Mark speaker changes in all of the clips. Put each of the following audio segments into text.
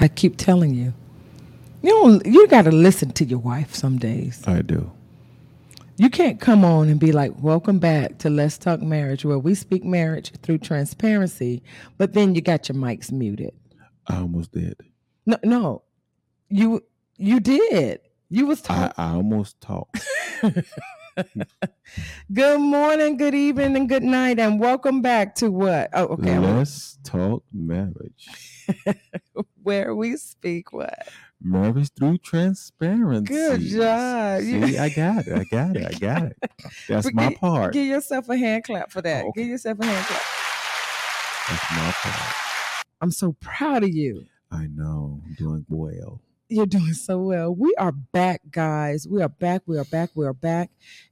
Speaker 1: I keep telling you. You don't, you got to listen to your wife some days.
Speaker 2: I do.
Speaker 1: You can't come on and be like, "Welcome back to Let's Talk Marriage," where we speak marriage through transparency, but then you got your mics muted.
Speaker 2: I almost did.
Speaker 1: No, no, you you did. You was
Speaker 2: I,
Speaker 1: talking.
Speaker 2: I almost talked.
Speaker 1: good morning, good evening, and good night, and welcome back to what? Oh, okay.
Speaker 2: Let's talk marriage.
Speaker 1: where we speak what?
Speaker 2: Marriage through transparency.
Speaker 1: Good job.
Speaker 2: See, I got it. I got it. I got it. That's
Speaker 1: But
Speaker 2: my
Speaker 1: gi-
Speaker 2: part.
Speaker 1: Give yourself a hand clap for that.
Speaker 2: Okay.
Speaker 1: Give yourself a hand clap.
Speaker 2: That's my part.
Speaker 1: I'm so proud of you.
Speaker 2: I know. I'm doing well.
Speaker 1: You're doing so well. We are back, guys. We are back. We are back. We are back.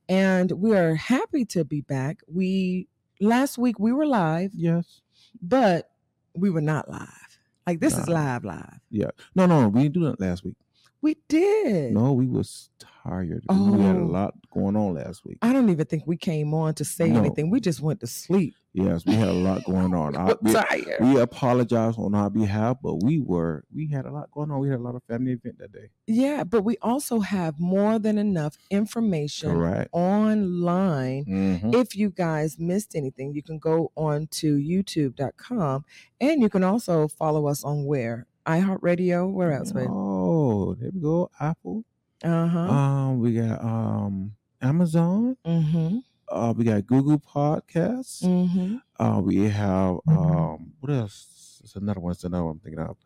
Speaker 1: And we are happy to be back. We last week we were live,
Speaker 2: Yes.
Speaker 1: but we were not live. Like this is live live.
Speaker 2: Yeah. No, no, we didn't do that last week.
Speaker 1: We did.
Speaker 2: No, we was tired. 'Cause We had a
Speaker 1: Oh.
Speaker 2: lot going on last week.
Speaker 1: I don't even think we came on to say
Speaker 2: No.
Speaker 1: anything. We just went to sleep.
Speaker 2: Yes, we had a lot going on. I-
Speaker 1: We're tired.
Speaker 2: we apologize on our behalf, but we were we had a lot going on. We had a lot of family event that day.
Speaker 1: yeah, but we also have more than enough information
Speaker 2: Correct.
Speaker 1: online
Speaker 2: Mhm.
Speaker 1: if you guys missed anything, you can go on to youtube.com and you can also follow us on where? iHeartRadio, where else, babe?
Speaker 2: Oh, there we go. Apple.
Speaker 1: Uh-huh.
Speaker 2: Um, we got um Amazon.
Speaker 1: mm-hmm.
Speaker 2: Uh, we got Google Podcasts.
Speaker 1: Mm-hmm.
Speaker 2: Uh, we have um, what else? It's another one. It's another one I'm thinking of.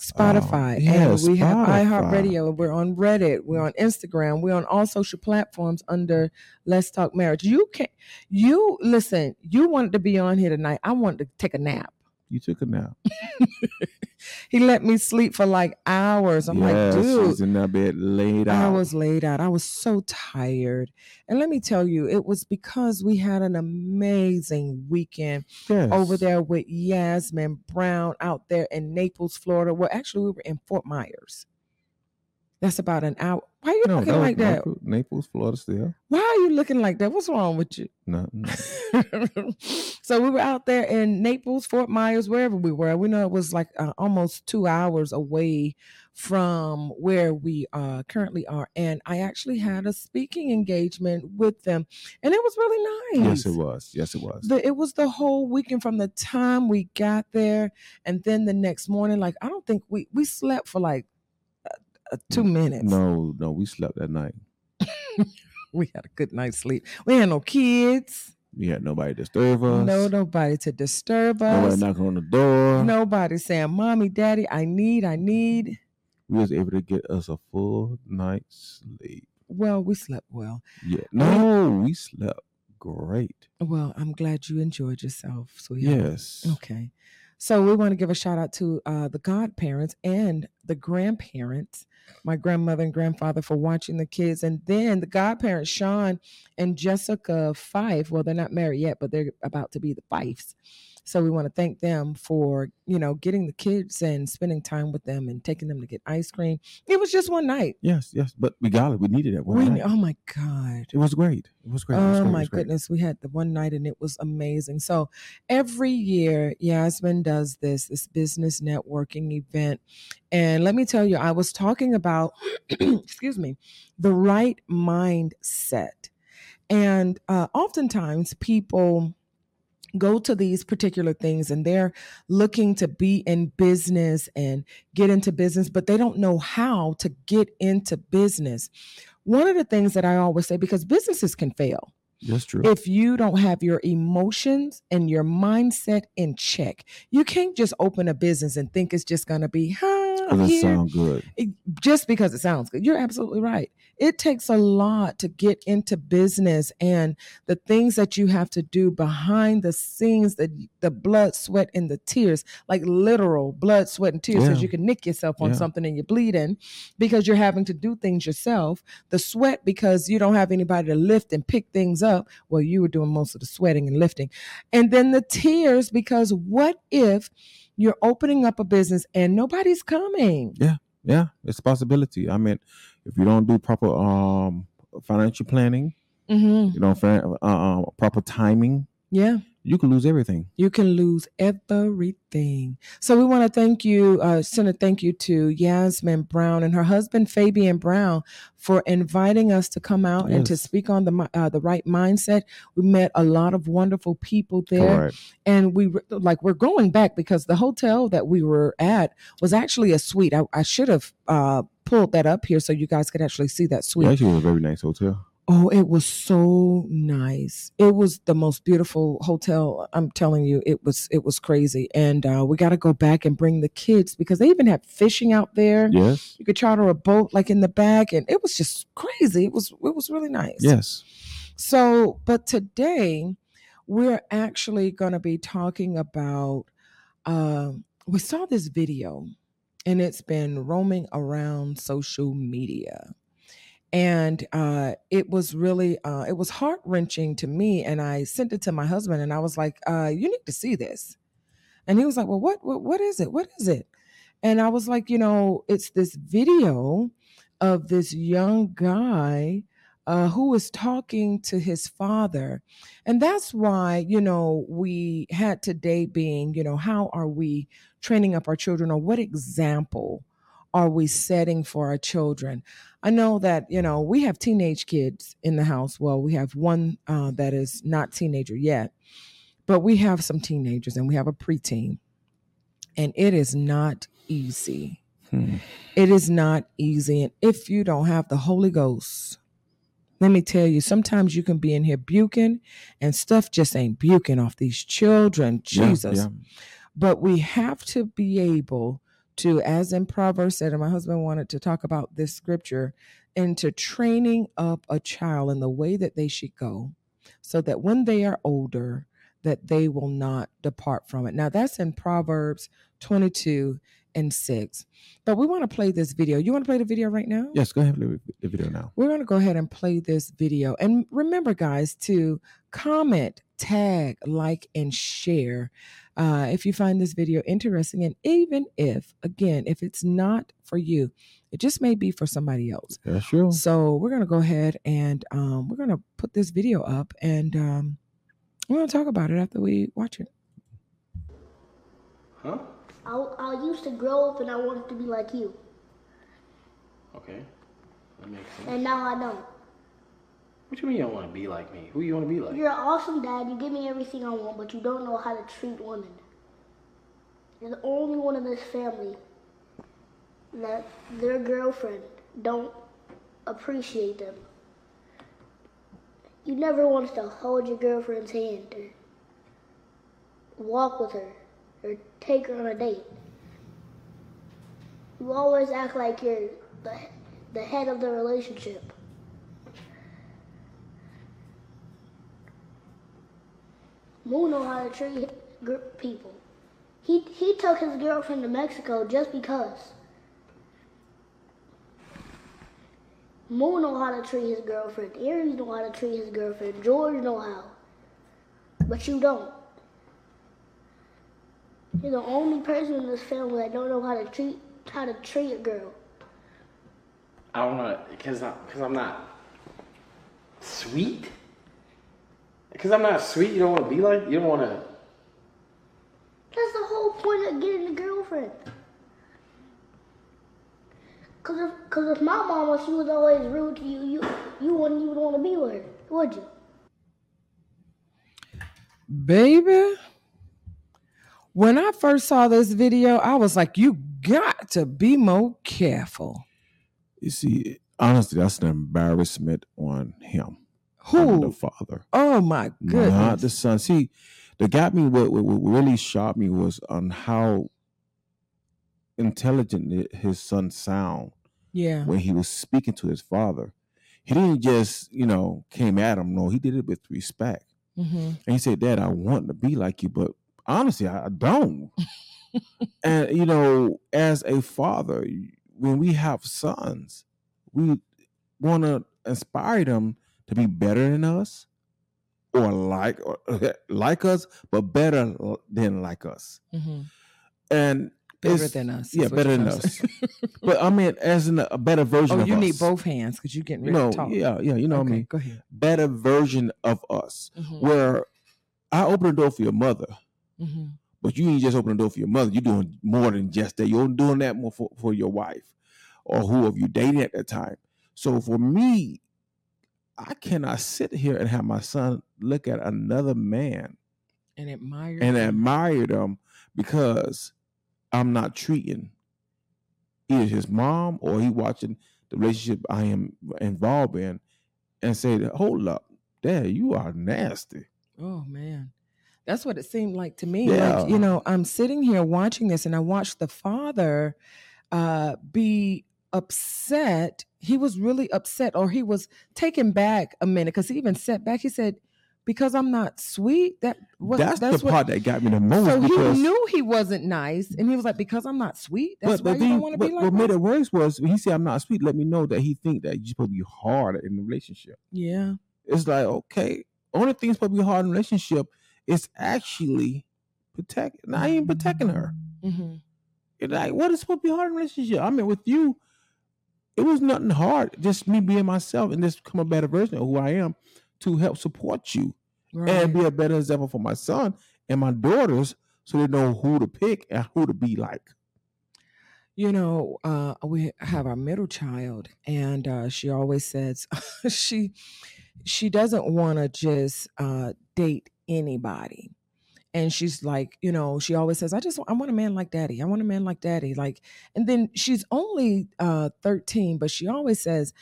Speaker 1: Spotify.
Speaker 2: Um, yeah,
Speaker 1: and we have iHeartRadio. We're on Reddit. We're on Instagram. We're on all social platforms under Let's Talk Marriage. You can you listen, you wanted to be on here tonight. I wanted to take a nap.
Speaker 2: You took a nap.
Speaker 1: He let me sleep for like hours. I'm
Speaker 2: yes,
Speaker 1: like, dude,
Speaker 2: she's in that bed laid out.
Speaker 1: I was laid out. I was so tired. And let me tell you, it was because we had an amazing weekend
Speaker 2: yes.
Speaker 1: over there with Yasmin Brown out there in Naples, Florida. Well, actually, we were in Fort Myers. That's about an hour. Why are you
Speaker 2: No,
Speaker 1: looking like that?
Speaker 2: Naples, Naples, Florida still.
Speaker 1: Why are you looking like that? What's wrong with you?
Speaker 2: No, no.
Speaker 1: so we were out there in Naples, Fort Myers, wherever we were. We know it was like uh, almost two hours away from where we uh, currently are. And I actually had a speaking engagement with them, and it was really nice.
Speaker 2: Yes, it was. Yes, it was.
Speaker 1: The, it was the whole weekend from the time we got there, and then the next morning. Like I don't think we we slept for like uh, two minutes.
Speaker 2: no, no, we slept that night.
Speaker 1: we had a good night's sleep. We had no kids.
Speaker 2: We had nobody disturb us.
Speaker 1: No, nobody to disturb us.
Speaker 2: Nobody knocking on the door.
Speaker 1: Nobody saying, "Mommy, Daddy, I need, I need."
Speaker 2: We was able to get us a full night's sleep.
Speaker 1: Well, we slept well.
Speaker 2: Yeah. No, we slept great.
Speaker 1: Well, I'm glad you enjoyed yourself, sweetheart.
Speaker 2: Yes.
Speaker 1: Okay. So we want to give a shout out to uh, the godparents and the grandparents, my grandmother and grandfather for watching the kids, and then the godparents, Sean and Jessica Fife. Well, they're not married yet, but they're about to be the Fifes. So we want to thank them for you know getting the kids and spending time with them and taking them to get ice cream. It was just one night.
Speaker 2: Yes, yes. But we got it. We needed it. One
Speaker 1: We,
Speaker 2: night.
Speaker 1: oh my god.
Speaker 2: It was great. It was great. It was
Speaker 1: Oh
Speaker 2: great.
Speaker 1: My
Speaker 2: great.
Speaker 1: goodness, we had the one night and it was amazing. So every year, Yasmin does this this business networking event, and let me tell you, I was talking about, excuse me, the right mindset, and uh, oftentimes people go to these particular things and they're looking to be in business and get into business, but they don't know how to get into business. One of the things that I always say, because businesses can fail
Speaker 2: That's true.
Speaker 1: if you don't have your emotions and your mindset in check. You can't just open a business and think it's just going to be, huh,
Speaker 2: It
Speaker 1: here,
Speaker 2: sound good.
Speaker 1: it- just because it sounds good. You're absolutely right. It takes a lot to get into business and the things that you have to do behind the scenes, the the blood, sweat, and the tears, like literal blood, sweat, and tears, because
Speaker 2: Yeah.
Speaker 1: you can nick yourself on
Speaker 2: Yeah.
Speaker 1: something and you're bleeding because you're having to do things yourself. The sweat because you don't have anybody to lift and pick things up. Well, you were doing most of the sweating and lifting. And then the tears because what if you're opening up a business and nobody's coming?
Speaker 2: Yeah, yeah, it's a possibility. I mean, if you don't do proper um financial planning,
Speaker 1: Mm-hmm.
Speaker 2: you know, uh, uh, proper timing,
Speaker 1: Yeah.
Speaker 2: You can lose everything.
Speaker 1: You can lose everything. So we want to thank you, uh, send a thank you to Yasmin Brown and her husband Fabian Brown for inviting us to come out and to speak on the uh, the right mindset. We met a lot of wonderful people there,
Speaker 2: Correct.
Speaker 1: and we re- like we're going back because the hotel that we were at was actually a suite. I, I should have uh, pulled that up here so you guys could actually see that suite.
Speaker 2: Yeah, actually, it was a very nice hotel.
Speaker 1: Oh, it was so nice. It was the most beautiful hotel. I'm telling you, it was it was crazy. And uh, we got to go back and bring the kids because they even had fishing out there.
Speaker 2: Yes.
Speaker 1: You could charter a boat like in the back, and it was just crazy. It was it was really nice.
Speaker 2: Yes.
Speaker 1: So, but today we're actually going to be talking about. Um, we saw this video, and it's been roaming around social media, and uh, it was really uh, it was heart wrenching to me. And I sent it to my husband, and I was like, uh, "You need to see this." And he was like, "Well, what what what is it? What is it?" And I was like, "You know, it's this video of this young guy." uh, who was talking to his father. And that's why, you know, we had today being, you know, how are we training up our children or what example are we setting for our children? I know that, you know, we have teenage kids in the house. Well, we have one uh, that is not teenager yet, but we have some teenagers and we have a preteen. And it is not easy.
Speaker 2: Hmm.
Speaker 1: It is not easy. And if you don't have the Holy Ghost, let me tell you, sometimes you can be in here buking and stuff just ain't buking off these children.
Speaker 2: Yeah,
Speaker 1: Jesus.
Speaker 2: yeah.
Speaker 1: But we have to be able to, as in Proverbs said, and my husband wanted to talk about this scripture, into training up a child in the way that they should go, so that when they are older, that they will not depart from it. Now that's in Proverbs 22 and 6. But we want to play this video. You want to play the video right now?
Speaker 2: Yes. Go ahead and play the video now.
Speaker 1: We're going to go ahead and play this video. And remember, guys, to comment, tag, like, and share uh, if you find this video interesting. And even if, again, if it's not for you, it just may be for somebody else.
Speaker 2: That's true.
Speaker 1: So we're going to go ahead and um, we're going to put this video up and um, we're going to talk about it after we watch it.
Speaker 3: Huh?
Speaker 4: I, I used to grow up and I wanted to be like you,
Speaker 3: Okay. That makes sense.
Speaker 4: and now I don't.
Speaker 3: What you mean you don't want to be like me? Who you want to be like?
Speaker 4: You're an awesome dad. You give me everything I want, but you don't know how to treat women. You're the only one in this family that their girlfriend don't appreciate them. You never wanted to hold your girlfriend's hand or walk with her or take her on a date. You always act like you're the, the head of the relationship. Moon know how to treat people. He he took his girlfriend to Mexico just because. Moon know how to treat his girlfriend. Aries know how to treat his girlfriend. George know how. But you don't. You're the only person in this family that don't know how to treat how to treat a girl.
Speaker 3: I don't know, because I'm, cause I'm not sweet. Because I'm not sweet, you don't want to be like, you don't want to.
Speaker 4: That's the whole point of getting a girlfriend. Cause if, cause if my mama, she was always rude to you, you, you wouldn't even want to be with her, would you?
Speaker 1: Baby, when I first saw this video, I was like, you got to be more careful.
Speaker 2: You see, honestly, that's an embarrassment on him. On the father,
Speaker 1: Oh my goodness.
Speaker 2: not the son. See, that got me. What, what, what really shocked me was on how intelligent his son sound
Speaker 1: yeah.
Speaker 2: when he was speaking to his father. He didn't just, you know, came at him. No, he did it with respect.
Speaker 1: hmm
Speaker 2: And he said, Dad, I want to be like you, but honestly, I I don't. and, you know, as a father, when we have sons, we want to inspire them to be better than us or like or like us, but better than like us.
Speaker 1: hmm
Speaker 2: And
Speaker 1: Better than us.
Speaker 2: Yeah, better than us. But I mean, as in a, better version
Speaker 1: oh, you
Speaker 2: us.
Speaker 1: need both hands because you're getting ready talk.
Speaker 2: yeah, yeah, you know what I mean?
Speaker 1: Go ahead.
Speaker 2: Better version of us
Speaker 1: Mhm.
Speaker 2: where I open the door for your mother,
Speaker 1: hmm
Speaker 2: but you ain't just open the door for your mother. You're doing more than just that. You're doing that more for, for your wife or who whoever you dating at that time. So for me, I cannot sit here and have my son look at another man
Speaker 1: And admire.
Speaker 2: and
Speaker 1: them.
Speaker 2: admire them because I'm not treating either his mom or he watching the relationship I am involved in and say, hold up, dad, you are nasty.
Speaker 1: Oh man. That's what it seemed like to me.
Speaker 2: Yeah.
Speaker 1: Like, you know, I'm sitting here watching this and I watched the father uh be upset. He was really upset or he was taken back a minute because he even sat back. He said, Because I'm not sweet. That what
Speaker 2: that's, the
Speaker 1: what
Speaker 2: part that got me the most
Speaker 1: so he knew he wasn't nice, and he was like, "Because I'm not sweet, that's
Speaker 2: but
Speaker 1: why you don't want to be like
Speaker 2: what made it worse was when he said I'm not sweet, let me know that he think that you're supposed to be hard in the relationship.
Speaker 1: Yeah,
Speaker 2: It's like, okay, only thing supposed to be hard in a relationship is actually protect. I ain't protecting her.
Speaker 1: hmm
Speaker 2: It's like, what is supposed to be hard in a relationship? I mean, with you, it was nothing hard. Just me being myself and just become a better version of who I am to help support you
Speaker 1: right.
Speaker 2: and be a better example for my son and my daughters so they know who to pick and who to be like.
Speaker 1: you know, uh, we have our middle child, and uh, she always says she she doesn't want to just uh, date anybody. And she's like, you know, she always says, I just I want a man like daddy. I want a man like daddy. Like, and then she's only uh 13, but she always says,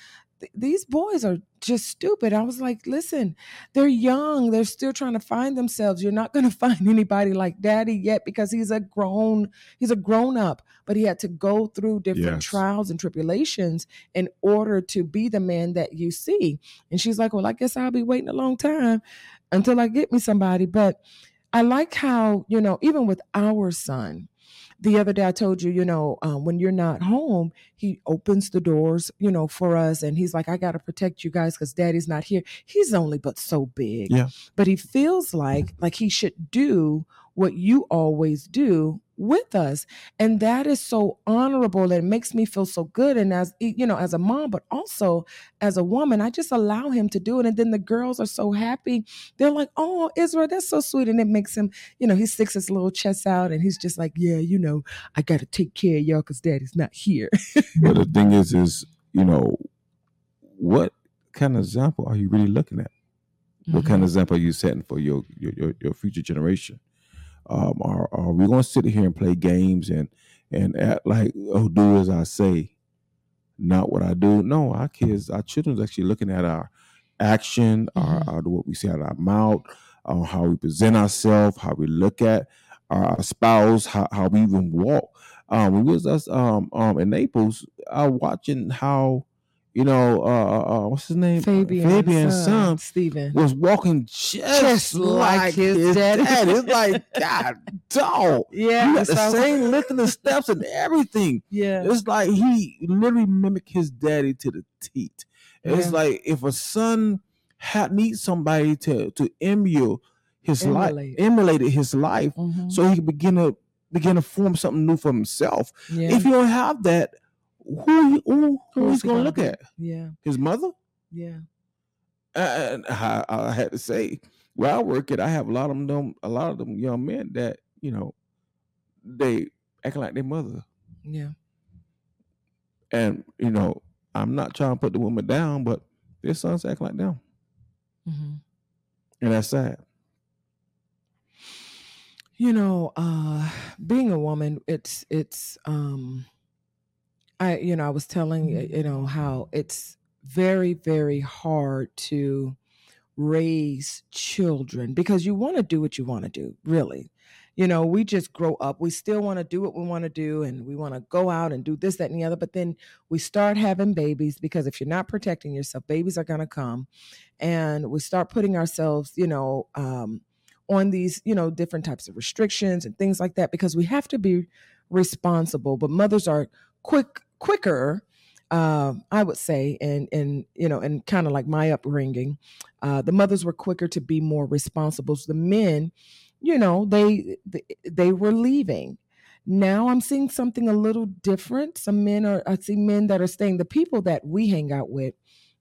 Speaker 1: these boys are just stupid. I was like, listen, they're young. They're still trying to find themselves. You're not going to find anybody like daddy yet because he's a grown, he's a grown up, but he had to go through different
Speaker 2: Yes.
Speaker 1: trials and tribulations in order to be the man that you see. And she's like, well, I guess I'll be waiting a long time until I get me somebody. But I like how, you know, even with our son, the other day I told you, you know, um, when you're not home, he opens the doors, you know, for us. And he's like, I got to protect you guys because daddy's not here. He's only but so big.
Speaker 2: Yeah.
Speaker 1: But he feels like, like he should do what you always do with us. And that is so honorable. and It makes me feel so good. And as, you know, as a mom, but also as a woman, I just allow him to do it. And then the girls are so happy. They're like, oh, Israel, that's so sweet. And it makes him, you know, he sticks his little chest out and he's just like, yeah, you know, I got to take care of y'all because daddy's not here.
Speaker 2: But the thing is, is you know, what kind of example are you really looking at? What kind of mm-hmm. example are you setting for your your your, your future generation? Um, are are we going to sit here and play games and and act like oh do as I say, not what I do? No, our kids, our children's actually looking at our action, our, our what we say out of our mouth, uh, how we present ourselves, how we look at our spouse, how, how we even walk. Um, when we was us um um in Naples, I watching how you know uh, uh uh, what's his name
Speaker 1: Fabian,
Speaker 2: Fabian's son
Speaker 1: Stephen.
Speaker 2: was walking just,
Speaker 1: Just like
Speaker 2: like
Speaker 1: his
Speaker 2: his,
Speaker 1: daddy.
Speaker 2: dad. It's like God, dog.
Speaker 1: Yeah,
Speaker 2: the
Speaker 1: so-
Speaker 2: same look in the steps and everything.
Speaker 1: Yeah,
Speaker 2: It's like he literally mimicked his daddy to the teeth. It's like if a son had needs somebody to to emulate his life,
Speaker 1: Emulate.
Speaker 2: emulate his life,
Speaker 1: Mhm.
Speaker 2: so he can begin to begin to form something new for himself.
Speaker 1: yeah,
Speaker 2: If you don't have that, who who who
Speaker 1: Who's
Speaker 2: he's
Speaker 1: he
Speaker 2: gonna
Speaker 1: gonna
Speaker 2: look at?
Speaker 1: yeah,
Speaker 2: His mother?
Speaker 1: yeah.
Speaker 2: and I, I had to say, where I work at, I have a lot of them, a lot of them young men that you know, they acting like their mother,
Speaker 1: Yeah.
Speaker 2: and you know, I'm not trying to put the woman down, but their sons act like them,
Speaker 1: hmm
Speaker 2: and that's sad.
Speaker 1: You know, uh being a woman, it's it's um I you know, I was telling you, you know, how it's very very hard to raise children because you want to do what you want to do, really. You know, we just grow up. We still want to do what we want to do and we want to go out and do this, that, and the other. But then we start having babies because if you're not protecting yourself, babies are going to come. And we start putting ourselves, you know, um, on these, you know, different types of restrictions and things like that because we have to be responsible. But mothers are quick, quicker, uh, I would say, and and you know, and kind of like my upbringing, uh, the mothers were quicker to be more responsible. So the men, you know, they they, were leaving. Now I'm seeing something a little different. Some men are I see men that are staying. The people that we hang out with,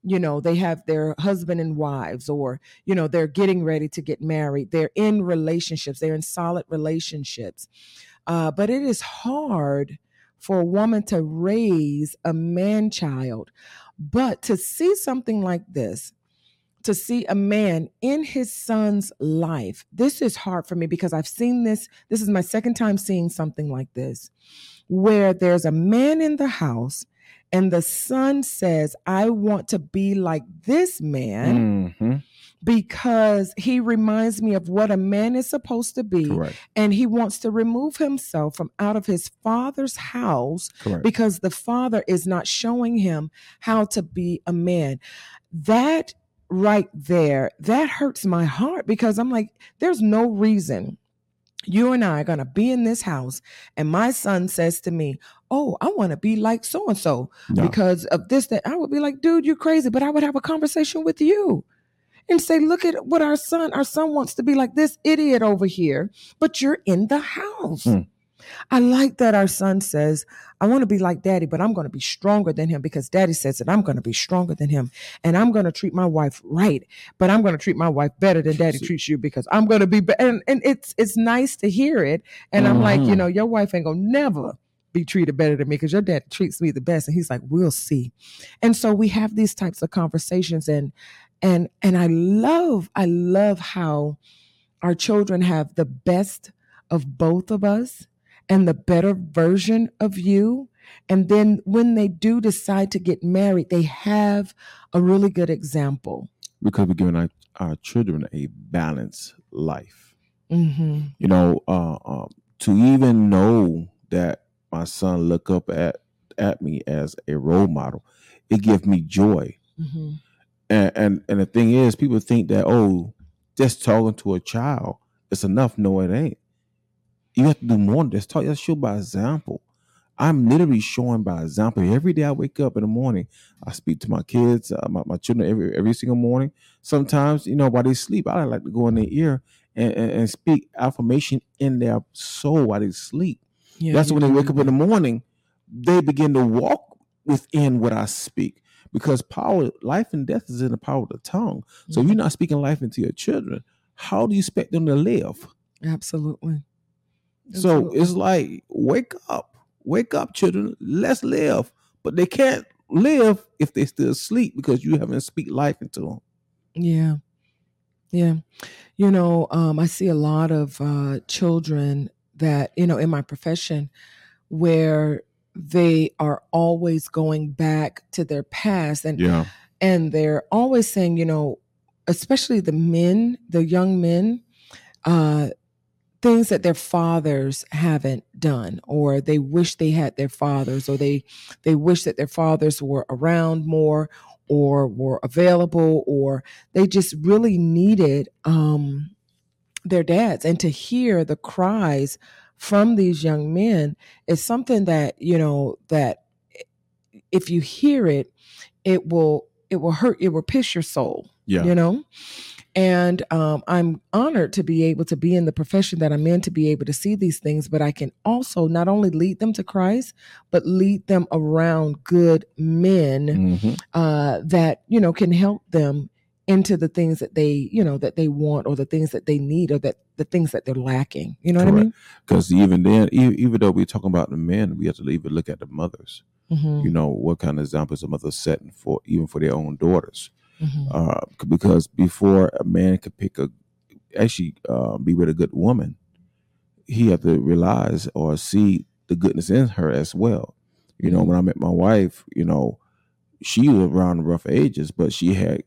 Speaker 1: you know they have their husband and wives or you know they're getting ready to get married they're in relationships they're in solid relationships uh, but it is hard for a woman to raise a man child but to see something like this to see a man in his son's life this is hard for me because i've seen this this is my second time seeing something like this where there's a man in the house and the son says, I want to be like this man.
Speaker 2: Hmm
Speaker 1: because he reminds me of what a man is supposed to be.
Speaker 2: Correct.
Speaker 1: And he wants to remove himself from out of his father's house
Speaker 2: Correct.
Speaker 1: because the father is not showing him how to be a man. That right there, that hurts my heart because I'm like, there's no reason you and I are going to be in this house. And my son says to me, Oh, I want to be like so and so because of this, that I would be like, dude, you're crazy. But I would have a conversation with you and say, look at what our son, our son wants to be like this idiot over here, but you're in the house.
Speaker 2: Hmm.
Speaker 1: I like that our son says, I want to be like daddy, but I'm going to be stronger than him because daddy says that I'm going to be stronger than him. And I'm going to treat my wife right, but I'm going to treat my wife better than daddy treats you because I'm going to be, be- and, and it's, it's nice to hear it. And I'm like, you
Speaker 2: Mhm.
Speaker 1: know, your wife ain't going to never be treated better than me because your dad treats me the best. And he's like, we'll see. And so we have these types of conversations and, and, and I love, I love how our children have the best of both of us and the better version of you. And then when they do decide to get married, they have a really good example.
Speaker 2: Because we're giving our, our children a balanced life.
Speaker 1: Mm-hmm.
Speaker 2: You know, uh, um, to even know that my son look up at at me as a role model, it gives me joy.
Speaker 1: Mm-hmm.
Speaker 2: And, and and the thing is, people think that oh, just talking to a child is enough. No, it ain't. You have to do more than just talk. You have to show by example. I'm literally showing by example. Every day I wake up in the morning, I speak to my kids, uh, my, my children every every single morning. Sometimes, you know, while they sleep, I like to go in their ear and, and, and speak affirmation in their soul while they sleep.
Speaker 1: Yeah,
Speaker 2: That's when they wake up in the morning, they begin to walk within what I speak. Because power, life and death is in the power of the tongue. So if you're not speaking life into your children, how do you expect them to live?
Speaker 1: Absolutely.
Speaker 2: So
Speaker 1: Absolutely.
Speaker 2: it's like, wake up, wake up, children. Let's live. But they can't live if they still sleep because you haven't speak life into them.
Speaker 1: Yeah. Yeah. You know, um, I see a lot of uh, children that, you know, in my profession where they are always going back to their past and
Speaker 2: Yeah.
Speaker 1: and they're always saying, you know, especially the men, the young men, uh, things that their fathers haven't done, or they wish they had their fathers, or they they wish that their fathers were around more, or were available, or they just really needed um, their dads. And to hear the cries from these young men is something that you know that if you hear it, it will it will hurt, it will pierce your soul
Speaker 2: Yeah.
Speaker 1: you know and um, i'm honored to be able to be in the profession that i'm in to be able to see these things but i can also not only lead them to christ but lead them around good men
Speaker 2: Mhm.
Speaker 1: uh, that you know can help them into the things that they you know that they want or the things that they need or that the things that they're lacking you know what i mean
Speaker 2: Because even then, even though we're talking about the men, we have to even look at the mothers.
Speaker 1: Mhm,
Speaker 2: You know, what kind of examples a mothers setting for even for their own daughters.
Speaker 1: mhm.
Speaker 2: uh, because before a man could pick a actually uh, be with a good woman, he had to realize or see the goodness in her as well. You know,
Speaker 1: Mhm.
Speaker 2: when I met my wife, you know, she was around the rough ages, but she had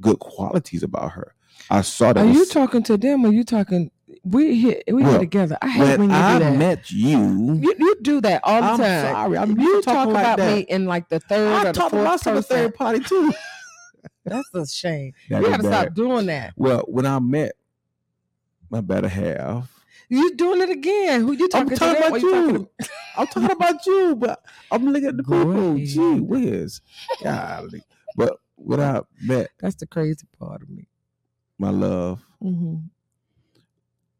Speaker 2: good qualities about her. I saw that.
Speaker 1: are you talking to them or you talking we here we here together i hate
Speaker 2: when
Speaker 1: when you
Speaker 2: I
Speaker 1: do that
Speaker 2: met you,
Speaker 1: You, you do that all the
Speaker 2: I'm
Speaker 1: time.
Speaker 2: sorry, I'm
Speaker 1: you talk
Speaker 2: talking like
Speaker 1: about
Speaker 2: that.
Speaker 1: me in like the third
Speaker 2: I
Speaker 1: or the
Speaker 2: talked
Speaker 1: fourth
Speaker 2: about some
Speaker 1: person.
Speaker 2: third party too.
Speaker 1: That's a shame.
Speaker 2: That
Speaker 1: you got to
Speaker 2: bad.
Speaker 1: stop doing that.
Speaker 2: Well, when I met my better half,
Speaker 1: You doing it again? Who you talking,
Speaker 2: I'm
Speaker 1: talking
Speaker 2: talking
Speaker 1: to? them or
Speaker 2: about
Speaker 1: talking
Speaker 2: you. I'm talking about you, but I'm looking at the
Speaker 1: Go
Speaker 2: people. Gee whiz. Golly. But when I met
Speaker 1: That's the crazy part of me.
Speaker 2: my love,
Speaker 1: hmm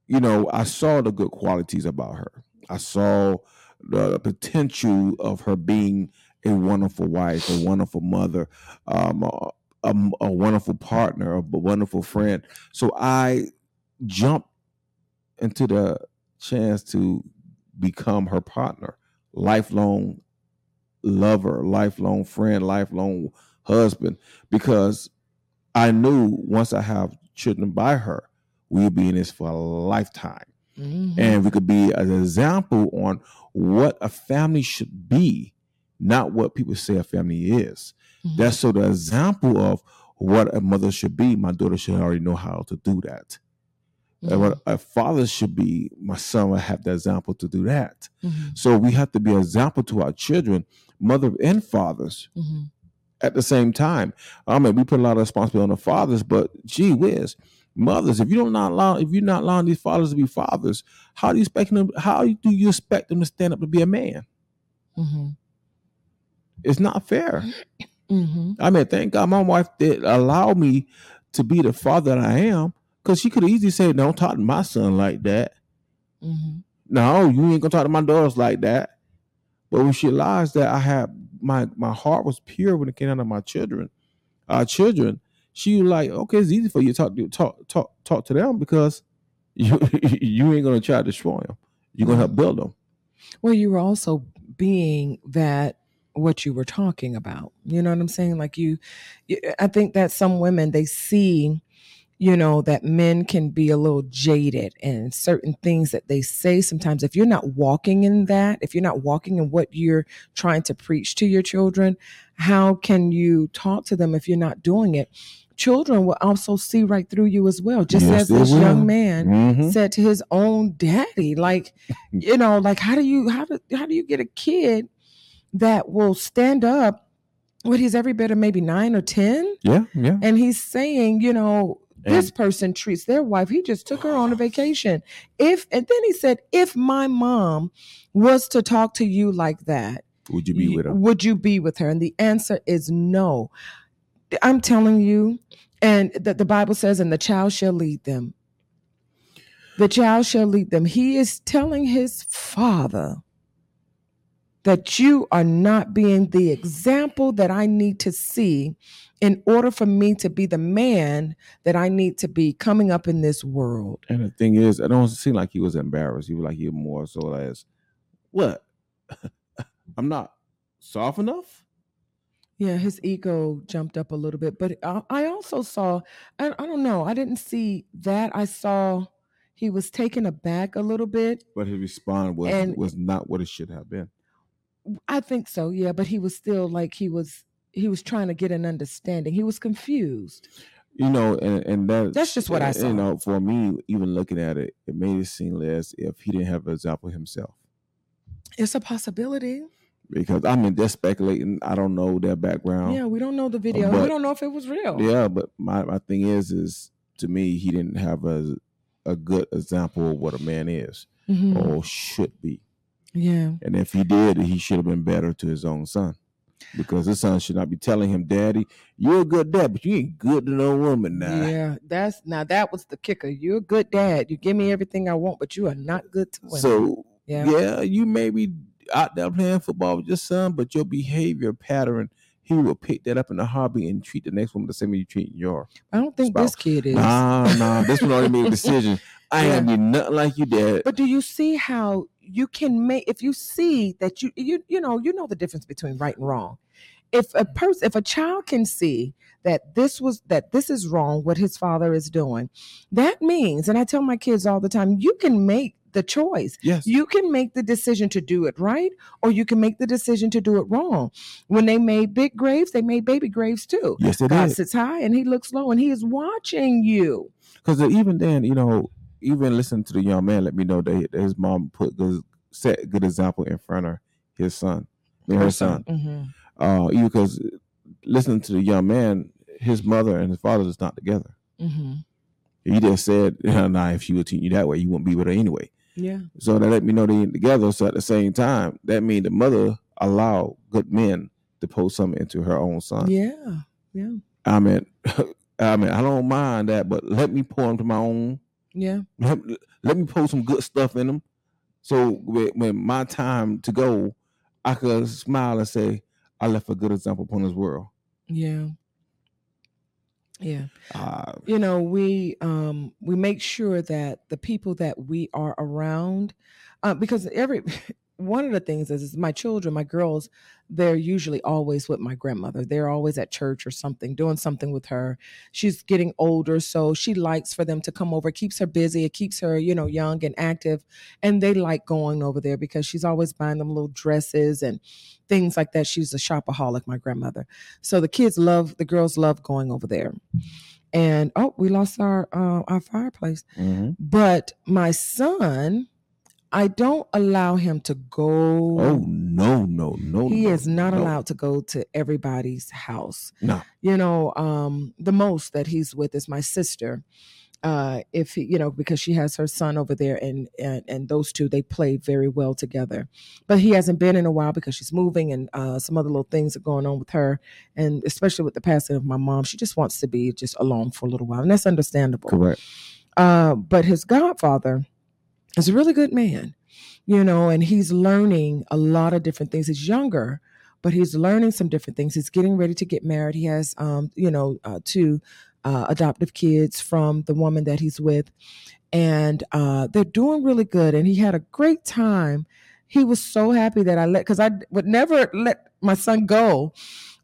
Speaker 2: you know, I saw the good qualities about her. I saw the potential of her being a wonderful wife, a wonderful mother, um, uh, a, a wonderful partner, a wonderful friend. So I jumped into the chance to become her partner, lifelong lover, lifelong friend, lifelong husband, because I knew once I have children by her, we'll be in this for a lifetime.
Speaker 1: Mhm.
Speaker 2: And we could be an example on what a family should be, not what people say a family is.
Speaker 1: Mhm.
Speaker 2: That's so the example of what a mother should be. My daughter should already know how to do that. And
Speaker 1: Mhm.
Speaker 2: what a father should be, my son will have the example to do that.
Speaker 1: Mhm.
Speaker 2: So we have to be an example to our children, mother and fathers,
Speaker 1: Mhm.
Speaker 2: At the same time. I mean, we put a lot of responsibility on the fathers, but gee whiz, mothers, if you don't not allow, if you're not allowing these fathers to be fathers, how do you expect them? How do you expect them to stand up to be a man?
Speaker 1: Mhm.
Speaker 2: It's not fair.
Speaker 1: Mhm.
Speaker 2: I mean, thank God my wife did allow me to be the father that I am, because she could easily say, "Don't talk to my son like that."
Speaker 1: Mhm.
Speaker 2: No, you ain't gonna talk to my daughters like that. But when she realized that I had my my heart was pure when it came out of my children, our children, she was like, okay, it's easy for you to talk to talk talk talk to them because you you ain't gonna try to destroy them. You're gonna help build them.
Speaker 1: Well, you were also being that what you were talking about. You know what I'm saying? Like you, you I think that some women they see, you know, that men can be a little jaded and certain things that they say sometimes if you're not walking in that, if you're not walking in what you're trying to preach to your children, how can you talk to them if you're not doing it? Children will also see right through you as well, just
Speaker 2: Yes,
Speaker 1: as this
Speaker 2: will.
Speaker 1: young man
Speaker 2: Mhm.
Speaker 1: said to his own daddy like you know like how do you how do how do you get a kid that will stand up when he's every bit of maybe nine or ten
Speaker 2: Yeah, yeah.
Speaker 1: and he's saying you know this person treats their wife he just took her on a vacation. If and then he said if my mom was to talk to you like that
Speaker 2: Would you be with her?
Speaker 1: would you be with her? And the answer is no. I'm telling you and that the bible says and the child shall lead them. The child shall lead them. He is telling his father that you are not being the example that i need to see in order for me to be the man that i need to be coming up in this world
Speaker 2: And the thing is, it don't seem like he was embarrassed. He was like he was more so as, what? I'm not soft enough.
Speaker 1: Yeah, his ego jumped up a little bit, but I, I also saw, I, I don't know, I didn't see that. I saw he was taken aback a little bit.
Speaker 2: But his response was
Speaker 1: And-
Speaker 2: was not what it should have been.
Speaker 1: I think so, yeah, but he was still like he was he was trying to get an understanding. He was confused.
Speaker 2: You know, and and that
Speaker 1: That's just what I saw.
Speaker 2: You know, for me, even looking at it, it made it seem as if he didn't have an example himself.
Speaker 1: It's a possibility.
Speaker 2: Because I mean, they're speculating. I don't know their background.
Speaker 1: Yeah, we don't know the video.
Speaker 2: but-
Speaker 1: we don't know if it was real.
Speaker 2: Yeah, but my, my thing is, is to me, he didn't have a a good example of what a man is
Speaker 1: Mhm.
Speaker 2: or should be.
Speaker 1: Yeah.
Speaker 2: And if he did, he should have been better to his own son. Because his son should not be telling him, Daddy, you're a good dad, but you ain't good to no woman now.
Speaker 1: Yeah, that's now that was the kicker. You're a good dad. You give me everything I want, but you are not good to women.
Speaker 2: So
Speaker 1: yeah.
Speaker 2: yeah. you may be out there playing football with your son, but your behavior pattern, he will pick that up in a hobby and treat the next woman the same way you treat your.
Speaker 1: I don't think this kid is.
Speaker 2: Nah, nah, this one already made a decision. I ain't gonna nothing like you, did.
Speaker 1: But do you see how you can make if you see that you you you know you know the difference between right and wrong. If a person if a child can see that this was that this is wrong what his father is doing, that means and I tell my kids all the time you can make the choice.
Speaker 2: Yes.
Speaker 1: You can make the decision to do it right or you can make the decision to do it wrong. When they made big graves, they made baby graves too.
Speaker 2: yes, they
Speaker 1: God
Speaker 2: did.
Speaker 1: sits high and he looks low and he is watching you.
Speaker 2: Because even then, you know, even listening to the young man, let me know that his mom put good, set good example in front of his son, her son.
Speaker 1: Mhm.
Speaker 2: Uh, because listening to the young man, his mother and his father is not together.
Speaker 1: Mhm.
Speaker 2: He just said, "Nah, if she would treat you that way, you wouldn't be with her anyway."
Speaker 1: Yeah.
Speaker 2: So that let me know they ain't together. So at the same time, that means the mother allowed good men to post something into her own son.
Speaker 1: Yeah. Yeah.
Speaker 2: I mean, I mean, I don't mind that, but let me pour into my own.
Speaker 1: Yeah.
Speaker 2: Let, let me post some good stuff in them. So when, when my time to go, I could smile and say, I left a good example upon this world.
Speaker 1: Yeah. Yeah.
Speaker 2: Uh,
Speaker 1: you know we um we make sure that the people that we are around uh, because every one of the things is, is my children my girls they're usually always with my grandmother. They're always at church or something doing something with her. She's getting older so she likes for them to come over. It keeps her busy. It keeps her you know young and active and they like going over there because she's always buying them little dresses and things like that. She's a shopaholic my grandmother. So the kids love the girls love going over there. And oh we lost our uh, our fireplace.
Speaker 2: Mhm.
Speaker 1: but my son i don't allow him to go
Speaker 2: Oh no, no, no.
Speaker 1: he
Speaker 2: no,
Speaker 1: is not
Speaker 2: no.
Speaker 1: allowed to go to everybody's house
Speaker 2: No.
Speaker 1: you know um the most that he's with is my sister uh if he you know because she has her son over there and and, and those two they play very well together but he hasn't been in a while because she's moving and uh some other little things are going on with her and especially with the passing of my mom she just wants to be just alone for a little while and that's understandable
Speaker 2: Correct.
Speaker 1: uh, but his godfather is a really good man, you know, and he's learning a lot of different things. He's younger, but he's learning some different things. He's getting ready to get married. He has, um, you know, uh, two uh, adoptive kids from the woman that he's with, and uh, they're doing really good. And he had a great time. He was so happy that I let, because I would never let my son go,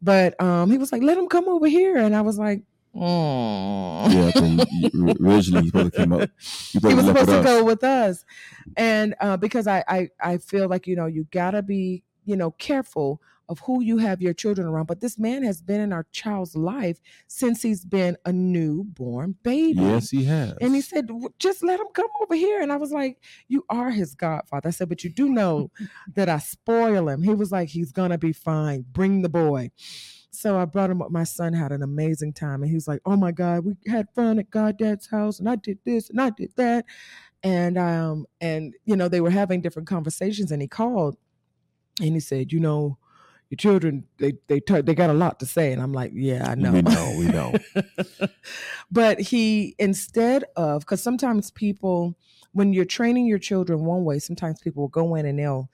Speaker 1: but um, he was like, "Let him come over here," and I was like, "Oh,
Speaker 2: Yeah, 'cause you- you- originally he supposed to come up. You
Speaker 1: he was supposed to go with us. And uh, because I, I i feel like you know you gotta be you know careful of who you have your children around. But this man has been in our child's life since he's been a newborn baby.
Speaker 2: Yes, he has.
Speaker 1: and he said just let him come over here. And i was like you are his godfather. I said but you do know that i spoil him. He was like he's gonna be fine. Bring the boy so I brought him up. My son had an amazing time, and he was like, "Oh my God, we had fun at Goddad's house, and I did this and I did that." and um and you know they were having different conversations and he called and he said you know your children they they they got a lot to say and i'm like yeah i know
Speaker 2: We know, we know.
Speaker 1: but he instead of because sometimes people when you're training your children one way sometimes people will go in and they'll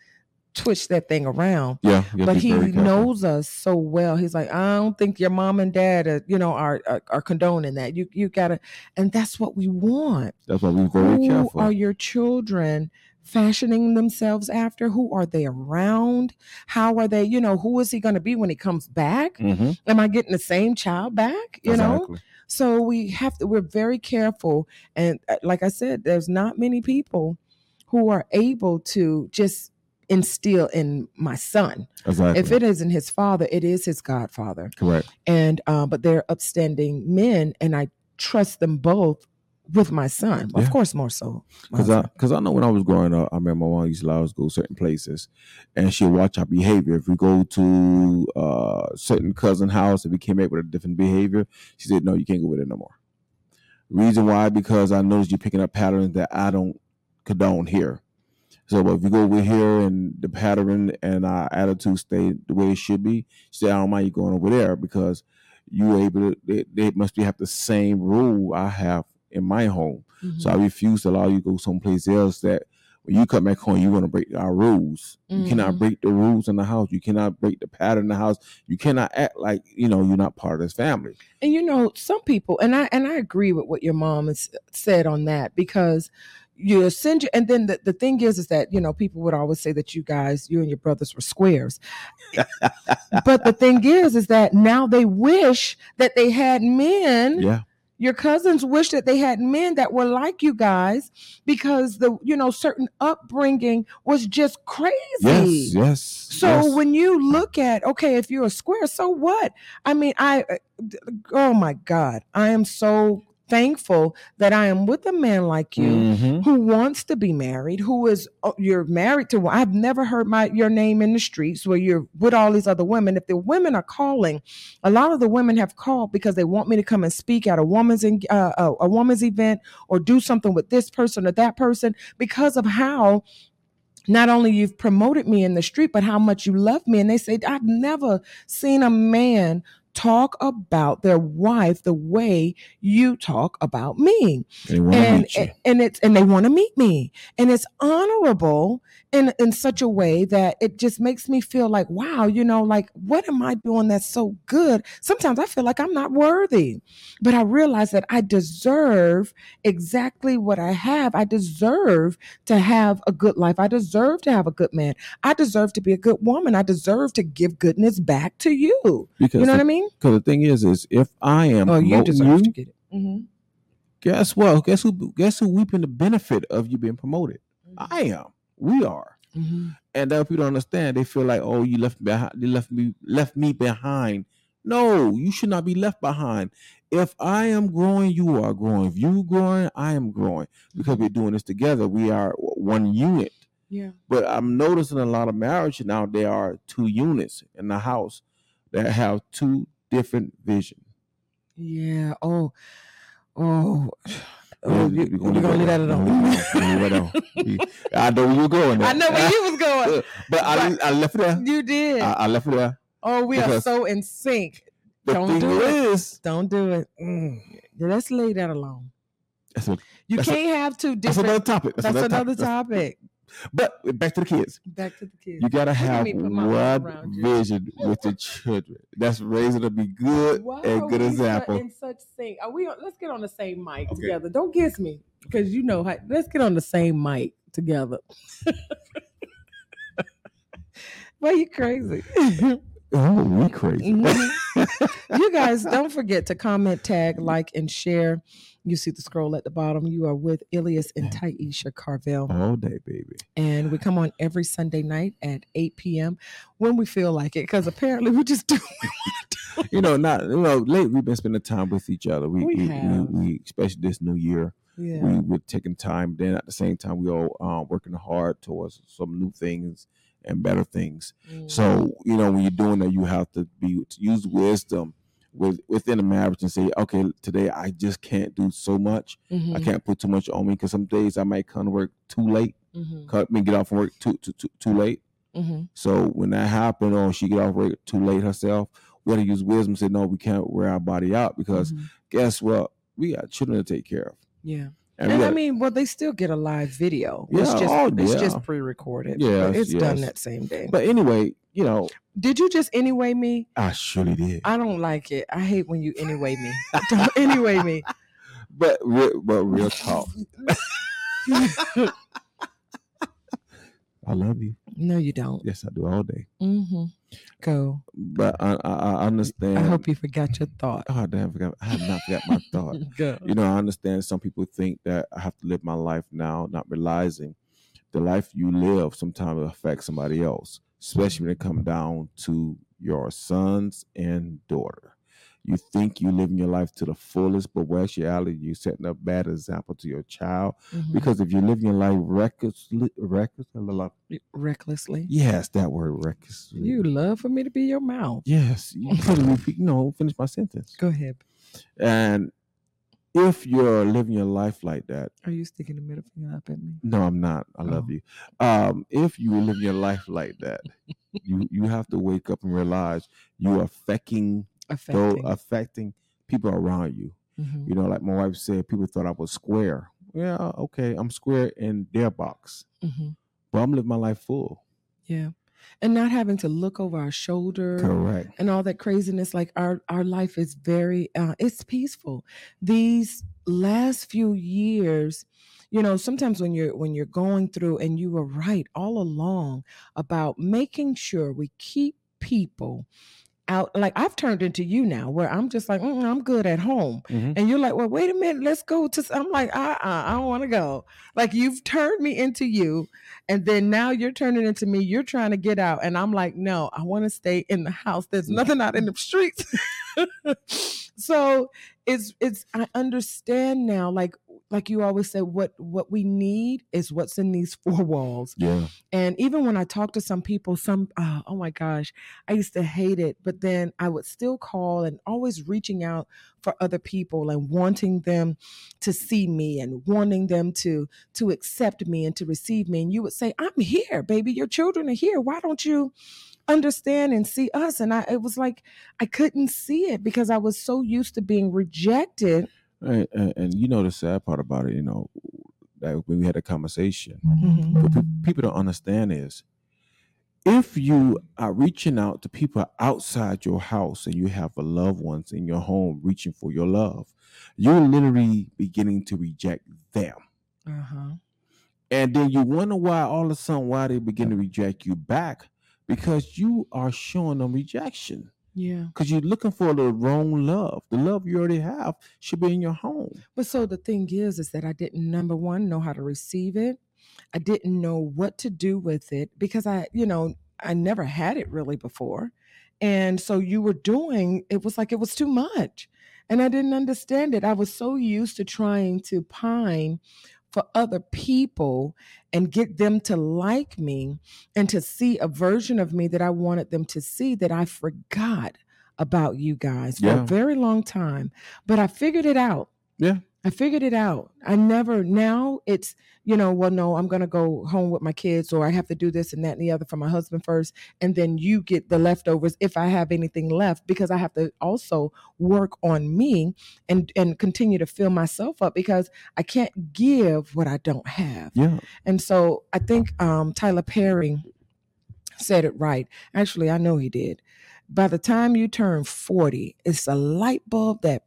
Speaker 1: twitch that thing around
Speaker 2: Yeah,
Speaker 1: but he knows us so well. He's like, I don't think your mom and dad, are, you know, are, are are condoning that. You you gotta, and that's what we want.
Speaker 2: That's why we're very
Speaker 1: Who
Speaker 2: careful.
Speaker 1: are your children fashioning themselves after? Who are they around? How are they? You know, who is he going to be when he comes back?
Speaker 2: Mhm,
Speaker 1: Am I getting the same child back? You know, so we have to. We're very careful, and uh, like I said, there's not many people who are able to just instill in my son
Speaker 2: Exactly.
Speaker 1: if it isn't his father it is his godfather
Speaker 2: Correct.
Speaker 1: and uh, but they're upstanding men and i trust them both with my son of
Speaker 2: Yeah.
Speaker 1: course more so
Speaker 2: Cause I, cause I know when I was growing up, I remember my mom used to allow us to go certain places, and she'd watch our behavior. If we go to uh certain cousin house, if we came back with a different behavior, she said, "No, you can't go with it no more." Reason why? Because I noticed you're picking up patterns that I don't condone here. So if you go over here and the pattern and our attitude stay the way it should be, said, "I don't mind you going over there because you able to. They, they must be have the same rule I have in my home." So I
Speaker 1: Mhm.
Speaker 2: refuse to allow you to go someplace else that when you come back home, you want to break our rules. You cannot
Speaker 1: Mhm.
Speaker 2: break the rules in the house. You cannot break the pattern in the house. You cannot act like you know you're not part of this family.
Speaker 1: and you know some people and i and i agree with what your mom has said on that because you send you and then the, the thing is is that you know people would always say that you guys you and your brothers were squares but the thing is is that now they wish that they had men
Speaker 2: Yeah,
Speaker 1: your cousins wish that they had men that were like you guys because the you know certain upbringing was just crazy
Speaker 2: yes, yes.
Speaker 1: so
Speaker 2: yes.
Speaker 1: when you look at okay if you're a square so what i mean i uh, oh my god i am so thankful that i am with a man like you
Speaker 2: Mhm.
Speaker 1: who wants to be married, who is oh, you're married to. I've never heard my your name in the streets where you're with all these other women. If the women are calling, a lot of the women have called because they want me to come and speak at a woman's uh, a, a woman's event or do something with this person or that person because of how. Not only you've promoted me in the street, but how much you love me. And they say, I've never seen a man talk about their wife the way you talk about me
Speaker 2: They
Speaker 1: and
Speaker 2: meet you.
Speaker 1: and it's and they want to meet me and it's honorable in in such a way that it just makes me feel like wow you know like what am i doing that's so good? Sometimes i feel like i'm not worthy but i realize that i deserve exactly what i have. I deserve to have a good life. I deserve to have a good man. I deserve to be a good woman. I deserve to give goodness back to you.
Speaker 2: Because
Speaker 1: you know
Speaker 2: the,
Speaker 1: what i mean?
Speaker 2: Because the thing is, is if I am
Speaker 1: oh you deserve
Speaker 2: you,
Speaker 1: to get it. Hmm
Speaker 2: guess what? Guess who? Guess who reaping the benefit of you being promoted? I am. We are.
Speaker 1: hmm
Speaker 2: And that people don't understand. They feel like, oh, you left me behind. You left me left me behind. No, you should not be left behind. If I am growing, you are growing. If you growing, I am growing. Because we're doing this together. We are one unit.
Speaker 1: yeah
Speaker 2: But I'm noticing a lot of marriage now. There are two units in the house that have two different visions.
Speaker 1: yeah oh oh
Speaker 2: Yeah,
Speaker 1: Oh,
Speaker 2: we-
Speaker 1: you,
Speaker 2: we
Speaker 1: you're
Speaker 2: gonna
Speaker 1: gonna leave that alone.
Speaker 2: leave that alone. We- I know where you're going.
Speaker 1: I know where you was going.
Speaker 2: But I, I left it there.
Speaker 1: You did.
Speaker 2: I, I left it there.
Speaker 1: oh, we are so in sync.
Speaker 2: The
Speaker 1: Don't
Speaker 2: thing
Speaker 1: do it.
Speaker 2: is,
Speaker 1: Don't do it. Mm. Let's lay that alone.
Speaker 2: that's, a,
Speaker 1: You
Speaker 2: That's
Speaker 1: can't have two different.
Speaker 2: that's another topic.
Speaker 1: That's, another topic.
Speaker 2: But back to the kids.
Speaker 1: Back to the kids.
Speaker 2: You gotta have
Speaker 1: me put my arm
Speaker 2: one vision with the children. That's raising to be good
Speaker 1: Why
Speaker 2: and good example.
Speaker 1: in such thing, Are we? On, let's get on the same mic
Speaker 2: Okay.
Speaker 1: together. Don't kiss me because you know. How, let's get on the same mic together. Why you crazy?
Speaker 2: Oh, we crazy.
Speaker 1: Mhm. you guys don't forget to comment, tag, like, and share. You see the scroll at the bottom. You are with Ilias and Taisha Carvel.
Speaker 2: All day, baby.
Speaker 1: And we come on every Sunday night at 8 p.m. when we feel like it, because apparently we just do.
Speaker 2: You know, not you know, late we've been spending time with each other. We
Speaker 1: We
Speaker 2: we, we,
Speaker 1: have.
Speaker 2: we especially this new year.
Speaker 1: Yeah.
Speaker 2: We're taking time. Then at the same time, we all um, working hard towards some new things and better things.
Speaker 1: Mm.
Speaker 2: So you know, when you're doing that, you have to be to use wisdom with within a marriage and say, okay, today I just can't do so much. I
Speaker 1: Mhm,
Speaker 2: can't put too much on me because some days I might come to work too late.
Speaker 1: mhm,
Speaker 2: Cut me get off from work too too too, too late.
Speaker 1: mhm.
Speaker 2: So when that happened, or she get off work too late herself, we got to use wisdom. and Say no, we can't wear our body out because
Speaker 1: Mhm.
Speaker 2: guess what? We got children to take care of.
Speaker 1: Yeah.
Speaker 2: And,
Speaker 1: And I mean, well, they still get a live video. it's
Speaker 2: Yeah,
Speaker 1: just
Speaker 2: oh,
Speaker 1: it's
Speaker 2: yeah.
Speaker 1: just pre-recorded. Yeah, it's done that same day.
Speaker 2: But anyway, you know,
Speaker 1: Did you just anyway me?
Speaker 2: I surely did.
Speaker 1: I don't like it. I hate when you anyway me. Don't anyway me.
Speaker 2: but re- but real talk, I love you.
Speaker 1: no, you don't.
Speaker 2: Yes, I do all day.
Speaker 1: Mm-hmm. Go.
Speaker 2: But I I, I understand.
Speaker 1: I hope you forgot your thought.
Speaker 2: Oh damn! I forgot. I have not forgot my thought.
Speaker 1: Go.
Speaker 2: You know, I understand. Some people think that I have to live my life now, not realizing the life you live sometimes affects somebody else, especially when it comes down to your sons and daughter. You think you're living your life to the fullest, but in actuality, you're setting a bad example to your child.
Speaker 1: Mhm.
Speaker 2: Because if you're living your life recklessly, recklessly,
Speaker 1: Recklessly.
Speaker 2: yes, that word recklessly.
Speaker 1: You love for me to be your mouth.
Speaker 2: yes, you repeat. No, finish my sentence.
Speaker 1: Go ahead.
Speaker 2: And if you're living your life like that,
Speaker 1: Are you sticking the middle finger up at me?
Speaker 2: no, I'm not. I love
Speaker 1: Oh.
Speaker 2: you. Um, if you live your life like that, you you have to wake up and realize you are affecting though
Speaker 1: Affecting.
Speaker 2: people around you.
Speaker 1: Mhm.
Speaker 2: You know, like my wife said, people thought I was square. Yeah, okay, I'm square in their box,
Speaker 1: Mhm.
Speaker 2: but I'm living my life full.
Speaker 1: Yeah. And not having to look over our shoulder.
Speaker 2: Correct.
Speaker 1: and all that craziness like our our life is very uh it's peaceful these last few years you know sometimes when you're when you're going through and you were right all along about making sure we keep people out like I've turned into you now where I'm just like "Mm, I'm good at home.
Speaker 2: Mhm.
Speaker 1: and you're like well wait a minute let's go to I'm like uh-uh, I don't want to go. Like you've turned me into you and then now you're turning into me. You're trying to get out and I'm like no I want to stay in the house. There's nothing out in the streets so it's it's I understand now like like you always say what what we need is what's in these four walls
Speaker 2: Yeah.
Speaker 1: and even when I talk to some people, some, uh, oh my gosh, I used to hate it. But then I would still call and always reaching out for other people and wanting them to see me and wanting them to to accept me and to receive me. And you would say, I'm here, baby. Your children are here. Why don't you understand and see us? And I, it was like I couldn't see it because I was so used to being rejected.
Speaker 2: And, and, and you know the sad part about it, you know, that when we had a conversation.
Speaker 1: Mhm.
Speaker 2: What pe- people don't understand is if you are reaching out to people outside your house and you have a loved ones in your home reaching for your love, you're literally beginning to reject them.
Speaker 1: Uh-huh.
Speaker 2: And then you wonder why all of a sudden why they begin to reject you back because you are showing them rejection.
Speaker 1: Yeah.
Speaker 2: Because you're looking for the wrong love. The love you already have should be in your home.
Speaker 1: But so the thing is, is that I didn't number one know how to receive it. I didn't know what to do with it because I, you know, I never had it really before. And so you were doing, it was like it was too much. And I didn't understand it. I was so used to trying to pine for other people and get them to like me and to see a version of me that I wanted them to see that I forgot about you guys for a very long time. But I figured it out.
Speaker 2: Yeah.
Speaker 1: I figured it out. I never now it's, you know, well, no, I'm gonna go home with my kids, or I have to do this and that and the other for my husband first, and then you get the leftovers if I have anything left, because I have to also work on me and and continue to fill myself up because I can't give what I don't have.
Speaker 2: Yeah.
Speaker 1: And so I think um, Tyler Perry said it right. Actually, I know he did. By the time you turn 40, it's a light bulb that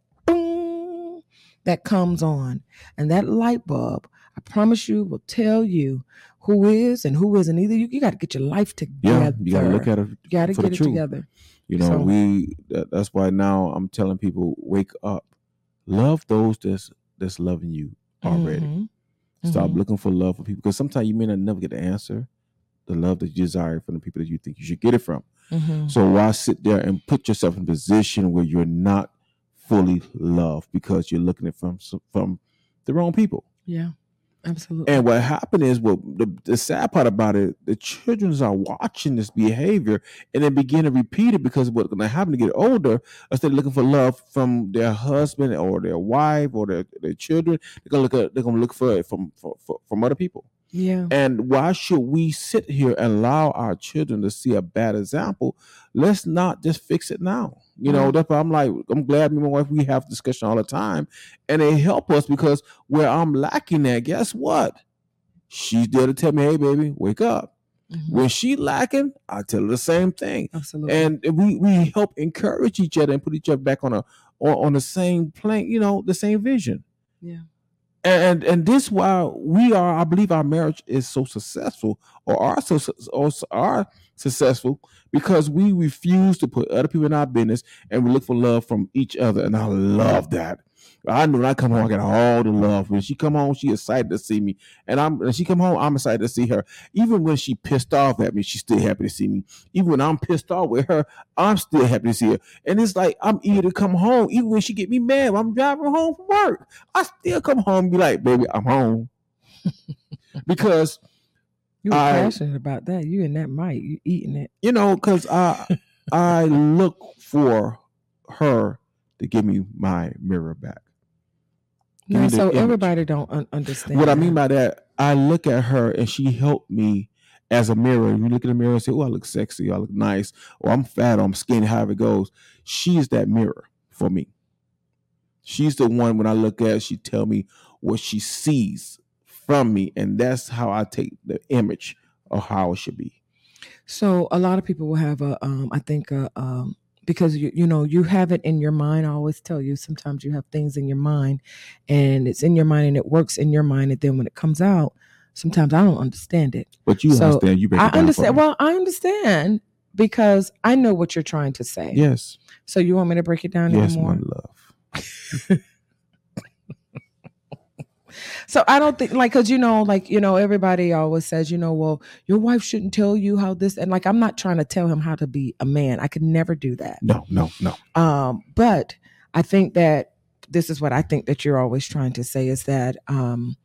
Speaker 1: that comes on. And that light bulb, I promise you, will tell you who is and who isn't. Either you, you got to get your life together. Yeah.
Speaker 2: You gotta look at it.
Speaker 1: You got to get it
Speaker 2: truth.
Speaker 1: together.
Speaker 2: You know,
Speaker 1: So-
Speaker 2: we that, that's why now I'm telling people, wake up. Love those that's that's loving you already.
Speaker 1: Mhm.
Speaker 2: Stop
Speaker 1: Mhm.
Speaker 2: looking for love for people because sometimes you may not never get the answer, the love that you desire from the people that you think you should get it from.
Speaker 1: Mhm.
Speaker 2: So why sit there and put yourself in a position where you're not fully loved because you're looking at from from the wrong people?
Speaker 1: Yeah, absolutely.
Speaker 2: And what happened is, what the, the sad part about it, the children are watching this behavior and then begin to repeat it because what's going to happen to get older, instead of looking for love from their husband or their wife or their, their children, they're going to look at, they're going to look for it from, from from other people.
Speaker 1: yeah.
Speaker 2: And why should we sit here and allow our children to see a bad example? Let's not just fix it now. You know,
Speaker 1: Mhm.
Speaker 2: that's why I'm like, I'm glad me and my wife we have discussion all the time, and they help us because where I'm lacking at, guess what? She's there to tell me, hey baby, wake up.
Speaker 1: Mhm.
Speaker 2: When she lacking, I tell her the same thing.
Speaker 1: Absolutely.
Speaker 2: And we we help encourage each other and put each other back on a on, on the same plane, you know, the same vision
Speaker 1: yeah.
Speaker 2: and and this why we are i believe our marriage is so successful or are so or are successful because we refuse to put other people in our business and we look for love from each other. And i love that. I know when i come home i get all the love. When she come home she excited to see me. And i'm when she come home i'm excited to see her. Even when she pissed off at me she's still happy to see me. Even when i'm pissed off with her i'm still happy to see her. And it's like i'm eager to come home. Even when she get me mad i'm driving home from work I still come home and be like, baby, I'm home. because,
Speaker 1: You were
Speaker 2: I-
Speaker 1: passionate about that. You and that mic, you eating it.
Speaker 2: you know, because I I look for her to give me my mirror back. Give
Speaker 1: No, so
Speaker 2: image.
Speaker 1: everybody don't un- understand.
Speaker 2: What I mean by that, I look at her and she helped me as a mirror. You look in the mirror and say, Oh, I look sexy, I look nice, or I'm fat, or I'm skinny, however it goes. She's that mirror for me. She's the one when I look at she tell me what she sees from me, and that's how I take the image of how it should be.
Speaker 1: So a lot of people will have a, um, I think, a, um, because you you know you have it in your mind. I always tell you sometimes you have things in your mind, and it's in your mind and it works in your mind, and then when it comes out, sometimes I don't understand it.
Speaker 2: But you
Speaker 1: So,
Speaker 2: understand, you
Speaker 1: I understand. Well, I understand because I know what you're trying to say.
Speaker 2: yes,
Speaker 1: So you want me to break it down
Speaker 2: yes, my love.
Speaker 1: So I don't think like because you know like you know everybody always says you know well your wife shouldn't tell you how this and like I'm not trying to tell him how to be a man. I could never do that.
Speaker 2: No, no, no.
Speaker 1: Um, but I think that this is what I think that you're always trying to say is that um,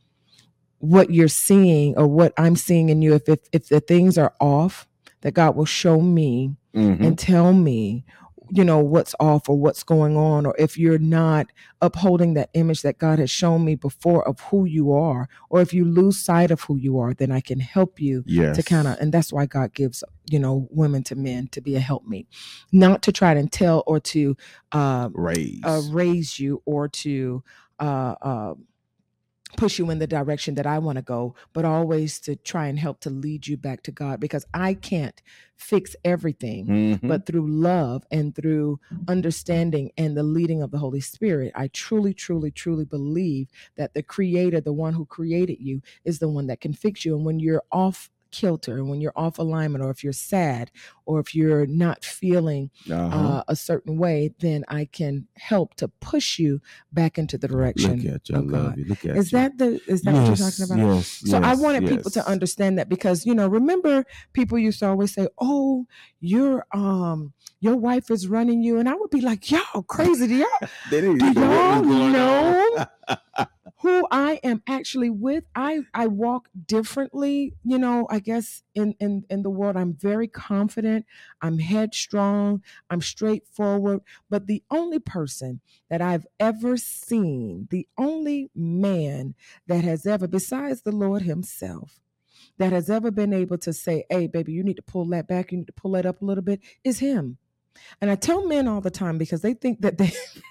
Speaker 1: what you're seeing or what I'm seeing in you, if if if the things are off, that God will show me
Speaker 2: Mhm.
Speaker 1: and tell me you know what's off or what's going on or if you're not upholding that image that God has shown me before of who you are or if you lose sight of who you are then I can help you
Speaker 2: Yes.
Speaker 1: to kind of and that's why God gives you know women to men to be a helpmate not to try to tell or to uh,
Speaker 2: raise.
Speaker 1: uh raise you or to uh, uh push you in the direction that I want to go, but always to try and help to lead you back to God because I can't fix everything.
Speaker 2: Mhm.
Speaker 1: But through love and through understanding and the leading of the Holy Spirit, I truly, truly, truly believe that the Creator, the one who created you, is the one that can fix you. And when you're off kilter and when you're off alignment, or if you're sad, or if you're not feeling
Speaker 2: uh-huh.
Speaker 1: uh, a certain way, then I can help to push you back into the direction
Speaker 2: Look at you. I love you. Look at
Speaker 1: Is
Speaker 2: you.
Speaker 1: that the is that what you're talking about?
Speaker 2: Yes.
Speaker 1: So I
Speaker 2: yes,
Speaker 1: wanted people to understand that because you know, remember people used to always say, "Oh, your um your wife is running you," and I would be like, "Y'all crazy? Do y'all
Speaker 2: They didn't
Speaker 1: do
Speaker 2: know
Speaker 1: y'all know. who I am actually with? I I walk differently, you know. I guess in in in the world, I'm very confident. I'm headstrong. I'm straightforward. But the only person that I've ever seen, the only man that has ever, besides the Lord Himself, that has ever been able to say, "Hey, baby, you need to pull that back. You need to pull that up a little bit," is Him. And I tell men all the time because they think that they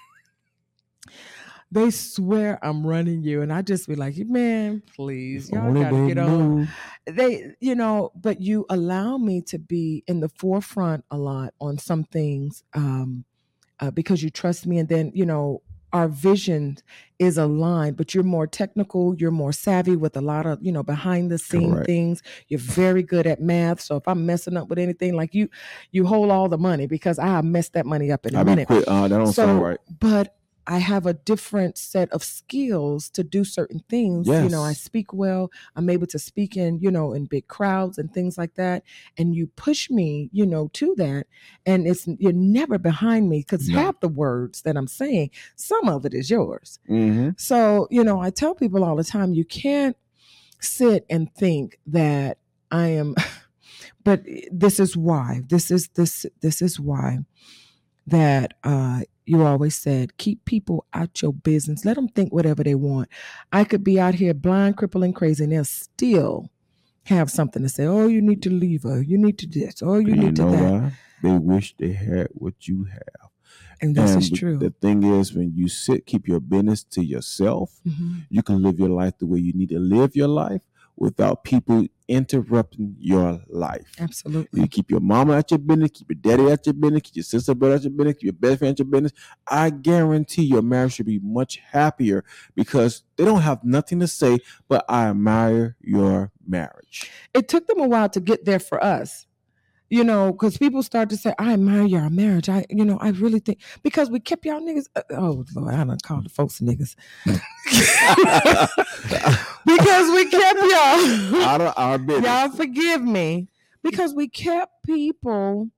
Speaker 1: they swear I'm running you, and I just be like, man, please, y'all
Speaker 2: only
Speaker 1: gotta
Speaker 2: they
Speaker 1: get on. They, you know, but you allow me to be in the forefront a lot on some things um, uh, because you trust me, and then you know our vision is aligned but you're more technical you're more savvy with a lot of you know behind the scene
Speaker 2: Correct.
Speaker 1: things you're very good at math so if i'm messing up with anything like you you hold all the money because i messed that money up in a
Speaker 2: I
Speaker 1: minute
Speaker 2: quit. Uh, that don't
Speaker 1: so,
Speaker 2: sound right.
Speaker 1: but I have a different set of skills to do certain things. You know, I speak well. I'm able to speak in, you know, in big crowds and things like that. And you push me, you know, to that. And it's you're never behind me because
Speaker 2: No.
Speaker 1: half the words that I'm saying, some of it is yours.
Speaker 2: Mm-hmm.
Speaker 1: So, you know, I tell people all the time, you can't sit and think that I am but this is why. This is this this is why that uh you always said keep people out your business. Let them think whatever they want. I could be out here blind, crippling, crazy, and they'll still have something to say. Oh, you need to leave her. You need to this. Oh, you need to
Speaker 2: know
Speaker 1: that.
Speaker 2: why? They wish they had what you have.
Speaker 1: And this
Speaker 2: and
Speaker 1: is true.
Speaker 2: The thing is, when you sit, keep your business to yourself,
Speaker 1: Mhm.
Speaker 2: you can live your life the way you need to live your life without people interrupting your life.
Speaker 1: Absolutely.
Speaker 2: You keep your mama at your business, keep your daddy at your business, keep your sister brother at your business, keep your best friend at your business. I guarantee your marriage should be much happier because they don't have nothing to say, but I admire your marriage.
Speaker 1: it took them a while to get there for us you know because people start to say i admire your marriage i you know i really think because we kept y'all niggas uh, oh lord i don't call the folks niggas because we kept y'all
Speaker 2: Out of our business.
Speaker 1: y'all forgive me because we kept people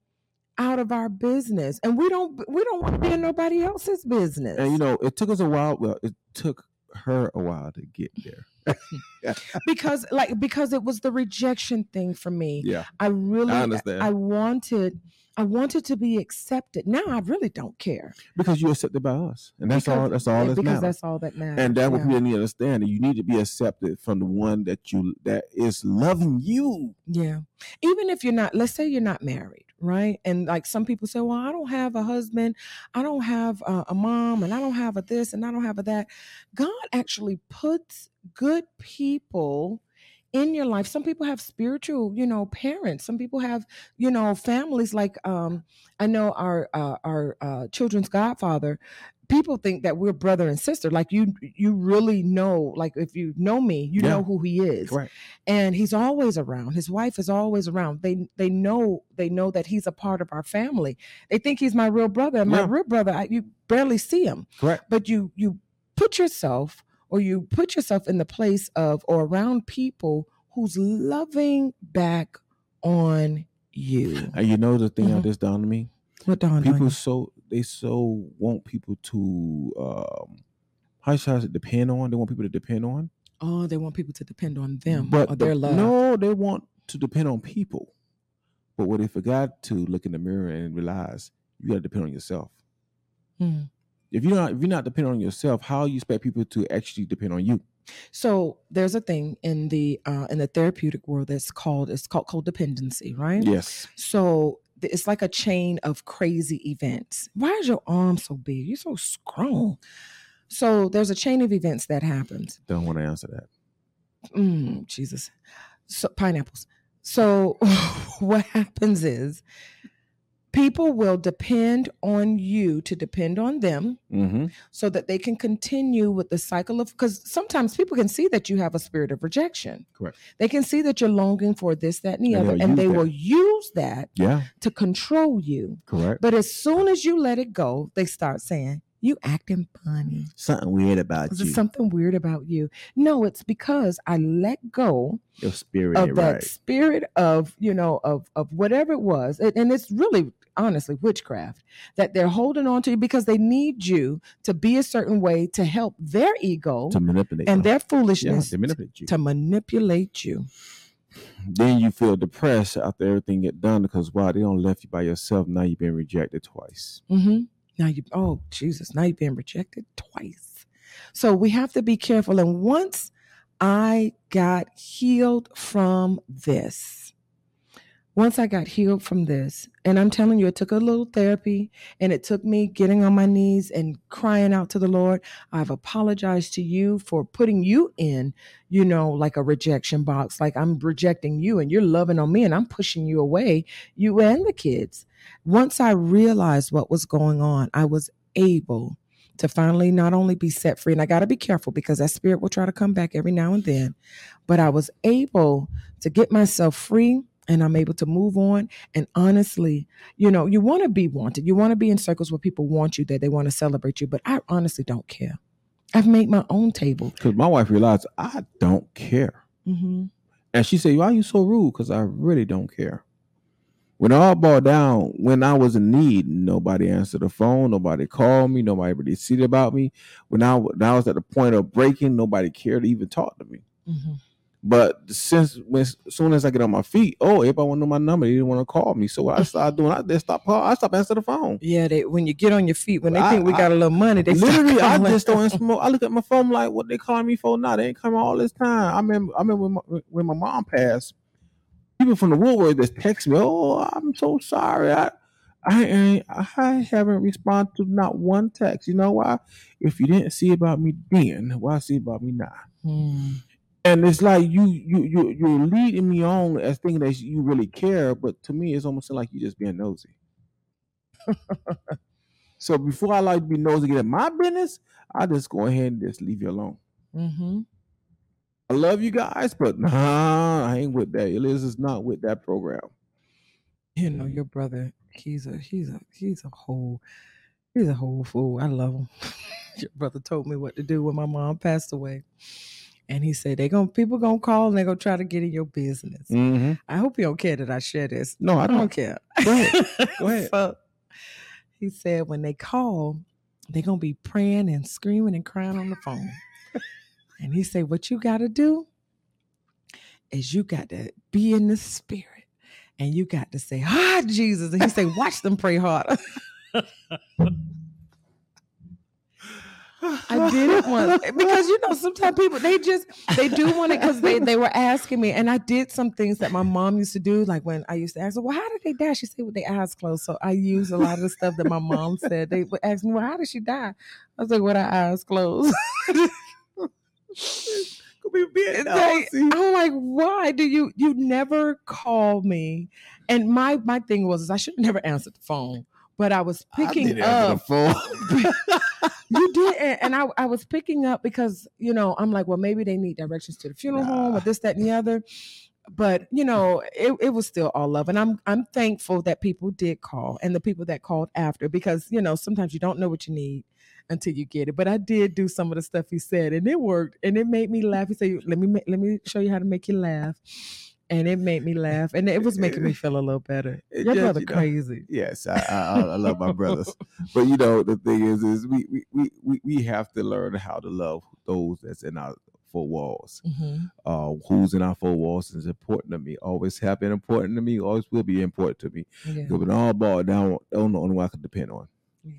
Speaker 1: out of our business and we don't we don't want to be in nobody else's business
Speaker 2: And you know, it took us a while. Well, it took her a while to get there.
Speaker 1: because like because it was the rejection thing for me
Speaker 2: Yeah.
Speaker 1: I really
Speaker 2: I understand.
Speaker 1: I wanted I wanted to be accepted. Now I really don't care.
Speaker 2: Because you're accepted by us. And that's
Speaker 1: Because-
Speaker 2: all that's all
Speaker 1: yeah,
Speaker 2: that
Speaker 1: because
Speaker 2: matters.
Speaker 1: that's all that matters.
Speaker 2: and that's what
Speaker 1: yeah.
Speaker 2: people need to understand you need to be accepted from the one that you that is loving you.
Speaker 1: Yeah. Even if you're not, let's say you're not married, right? And like some people say, well, I don't have a husband, I don't have a, a mom, and I don't have a this, and I don't have a that. God actually puts good people in your life. Some people have spiritual, you know, parents. Some people have, you know, families. Like um, I know our uh, our uh, children's godfather. People think that we're brother and sister. Like you, you really know. Like if you know me, you
Speaker 2: Yeah.
Speaker 1: know who he is
Speaker 2: Correct.
Speaker 1: and he's always around his wife is always around they they know they know that he's a part of our family they think he's my real brother and my
Speaker 2: Yeah.
Speaker 1: real brother I, you barely see him
Speaker 2: Correct.
Speaker 1: but you you put yourself or you put yourself in the place of or around people who's loving back on you
Speaker 2: And you know the thing
Speaker 1: Mhm.
Speaker 2: that just dawned on me?
Speaker 1: what dawned on
Speaker 2: People so they so want people to um how should I say depend on? They want people to depend on.
Speaker 1: oh they want people to depend on them
Speaker 2: but
Speaker 1: or their
Speaker 2: the-
Speaker 1: love
Speaker 2: No, they want to depend on people. But what they forgot to look in the mirror and realize you gotta depend on yourself.
Speaker 1: Hmm.
Speaker 2: If you're not if you're not depending on yourself, how you expect people to actually depend on you?
Speaker 1: so there's a thing in the uh in the therapeutic world that's called it's called codependency right
Speaker 2: Yes.
Speaker 1: So it's like a chain of crazy events. Why is your arm so big? You're so strong. So there's a chain of events that happens.
Speaker 2: Don't want to answer that.
Speaker 1: Mm, Jesus. So pineapples. So what happens is people will depend on you to depend on them
Speaker 2: Mm-hmm.
Speaker 1: so that they can continue with the cycle of because sometimes people can see that you have a spirit of rejection.
Speaker 2: Correct.
Speaker 1: They can see that you're longing for this, that, and the
Speaker 2: And
Speaker 1: other, and they
Speaker 2: that.
Speaker 1: will use that
Speaker 2: Yeah,
Speaker 1: to control you.
Speaker 2: correct.
Speaker 1: But as soon as you let it go, they start saying, You acting funny.
Speaker 2: Something weird about
Speaker 1: Is
Speaker 2: you.
Speaker 1: something weird about you? No, it's because I let go
Speaker 2: Your spirit
Speaker 1: of that
Speaker 2: right.
Speaker 1: spirit of, you know, of of whatever it was. And, and it's really honestly witchcraft that they're holding on to you because they need you to be a certain way to help their ego
Speaker 2: To manipulate.
Speaker 1: and
Speaker 2: them.
Speaker 1: their foolishness
Speaker 2: they manipulate you.
Speaker 1: to manipulate you.
Speaker 2: then you feel depressed after everything get done because wow, they don't left you by yourself. Now you've been rejected twice.
Speaker 1: mm-hmm. Now you, oh Jesus, now you've been rejected twice. So we have to be careful. And once I got healed from this, once I got healed from this, and I'm telling you, it took a little therapy and it took me getting on my knees and crying out to the Lord. I've apologized to you for putting you in, you know, like a rejection box, like I'm rejecting you and you're loving on me and I'm pushing you away, you and the kids. Once I realized what was going on, I was able to finally not only be set free, and I got to be careful because that spirit will try to come back every now and then, but I was able to get myself free and I'm able to move on. And honestly, you know, you want to be wanted. You want to be in circles where people want you, that they want to celebrate you, but I honestly don't care. I've made my own table.
Speaker 2: Because my wife realized I don't care.
Speaker 1: hmm
Speaker 2: And she said, Why are you so rude? Because I really don't care. When it all boiled down, when I was in need, nobody answered the phone, nobody called me, nobody really see about me. When I, when I was at the point of breaking, nobody cared to even talk to me.
Speaker 1: hmm
Speaker 2: But since when as soon as I get on my feet, oh, everybody want to know my number. They didn't want to call me. So what I started doing, I just stopped call. I stopped answering the phone.
Speaker 1: Yeah, they when you get on your feet, when they
Speaker 2: I-
Speaker 1: think we
Speaker 2: I-
Speaker 1: got a little money, they
Speaker 2: Literally, I just don't smoke. I look at my phone like, what they calling me for now? They ain't coming all this time. I remember, I remember when my, when my mom passed. People from the Woodward just text me, oh, I'm so sorry. I, I ain't, I haven't responded to not one text. You know why? If you didn't see about me then, why see about me now?
Speaker 1: Hmm.
Speaker 2: And it's like you, you, you, you're leading me on as thinking that you really care, but to me, it's almost like you're just being nosy. so before I like to be nosy, get in my business, I just go ahead and just leave you alone.
Speaker 1: Mm-hmm.
Speaker 2: I love you guys, but nah, I ain't with that. Eliz is not with that program.
Speaker 1: You know, your brother, he's a he's a he's a whole he's a whole fool. I love him. your brother told me what to do when my mom passed away. And he said they gonna people gonna call and they're gonna try to get in your business.
Speaker 2: Mm-hmm.
Speaker 1: I hope you don't care that I share this.
Speaker 2: No, I
Speaker 1: I don't
Speaker 2: don't.
Speaker 1: care.
Speaker 2: Go ahead. Go ahead.
Speaker 1: So, he said when they call, they're gonna be praying and screaming and crying on the phone. and he said, What you gotta do is you got to be in the spirit and you got to say, Ah, Jesus. And he said, Watch them pray harder. I did it once because you know sometimes people they just they do want it because they they were asking me and I did some things that my mom used to do like when I used to ask her well how did they die? She said with their eyes closed. So I used a lot of the stuff that my mom said. They would ask me well how did she die? I was like with her eyes closed.
Speaker 2: Could be being
Speaker 1: like. I'm like why do you you never call me? And my my thing was is I should have never answered the phone but I was
Speaker 2: I
Speaker 1: picking
Speaker 2: answer
Speaker 1: up. you did and, and I, I was picking up because you know i'm like well maybe they need directions to the funeral home or this that and the other. But you know it, it was still all love and i'm i'm thankful that people did call and the people that called after because you know sometimes you don't know what you need until you get it. But i did do some of the stuff he said and it worked and it made me laugh. He said let me let me show you how to make you laugh and it made me laugh and it was making me feel a little better
Speaker 2: It
Speaker 1: your
Speaker 2: just,
Speaker 1: brother
Speaker 2: you know,
Speaker 1: crazy
Speaker 2: Yes, I, I, I love my brothers, but you know the thing is, is we we, we, we we have to learn how to love those that's in our four walls.
Speaker 1: Mhm.
Speaker 2: Uh, who's in our four walls is important to me. Always have been important to me. Always will be important to me.
Speaker 1: yeah
Speaker 2: when all boiled down, they're the only one I can depend on.
Speaker 1: Yeah.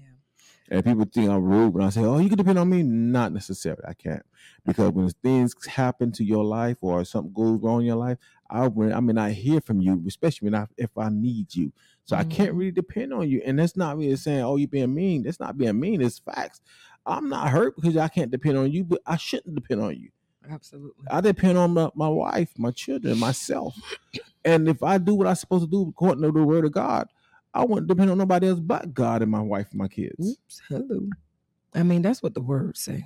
Speaker 2: And people think I'm rude when I say, "Oh, you can depend on me." Not necessarily. I can't because when things happen to your life or something goes wrong in your life, I mean, I may not hear from you, especially when I, if I need you. So I mm-hmm.
Speaker 1: can't
Speaker 2: really depend on you. And that's not really saying, "Oh, you're being mean." That's not being mean. It's facts. I'm not hurt because I can't depend on you, but I shouldn't depend on you.
Speaker 1: Absolutely.
Speaker 2: I depend on my, my wife, my children, myself. And if I do what I'm supposed to do according to the word of God, I wouldn't depend on nobody else but God and my wife and my kids.
Speaker 1: Oops. Hello. I mean, that's what the words say.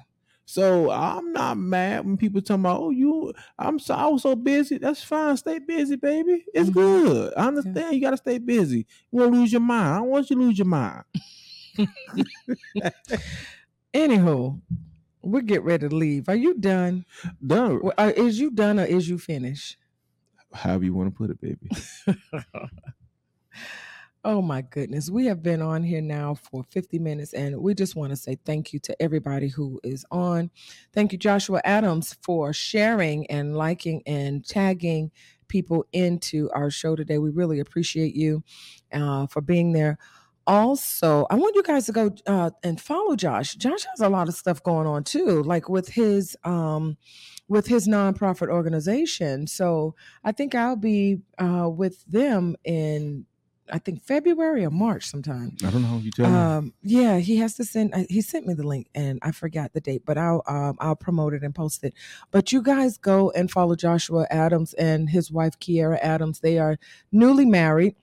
Speaker 2: So I'm not mad when people tell me, "Oh, you, I'm so I was so busy." That's fine. Stay busy, baby. It's
Speaker 1: Mhm.
Speaker 2: good. I understand. You got to stay busy. You want to lose your mind. I don't want you to lose your mind.
Speaker 1: Anywho, we'll get ready to leave. Are you done?
Speaker 2: Done.
Speaker 1: Uh, is you done or is you finished?
Speaker 2: However you want to put it, baby.
Speaker 1: Oh my goodness. We have been on here now for 50 minutes and we just want to say thank you to everybody who is on. Thank you, Joshua Adams, for sharing and liking and tagging people into our show today. We really appreciate you uh, for being there. Also, I want you guys to go uh, and follow Josh. Josh has a lot of stuff going on too, like with his um, with his nonprofit organization. So I think I'll be uh, with them in I think February or March sometime.
Speaker 2: I don't know. You tell me.
Speaker 1: Um, yeah, he has to send. uh, He sent me the link, and I forgot the date, but I'll um, I'll promote it and post it. But you guys go and follow Joshua Adams and his wife Kiera Adams. They are newly married.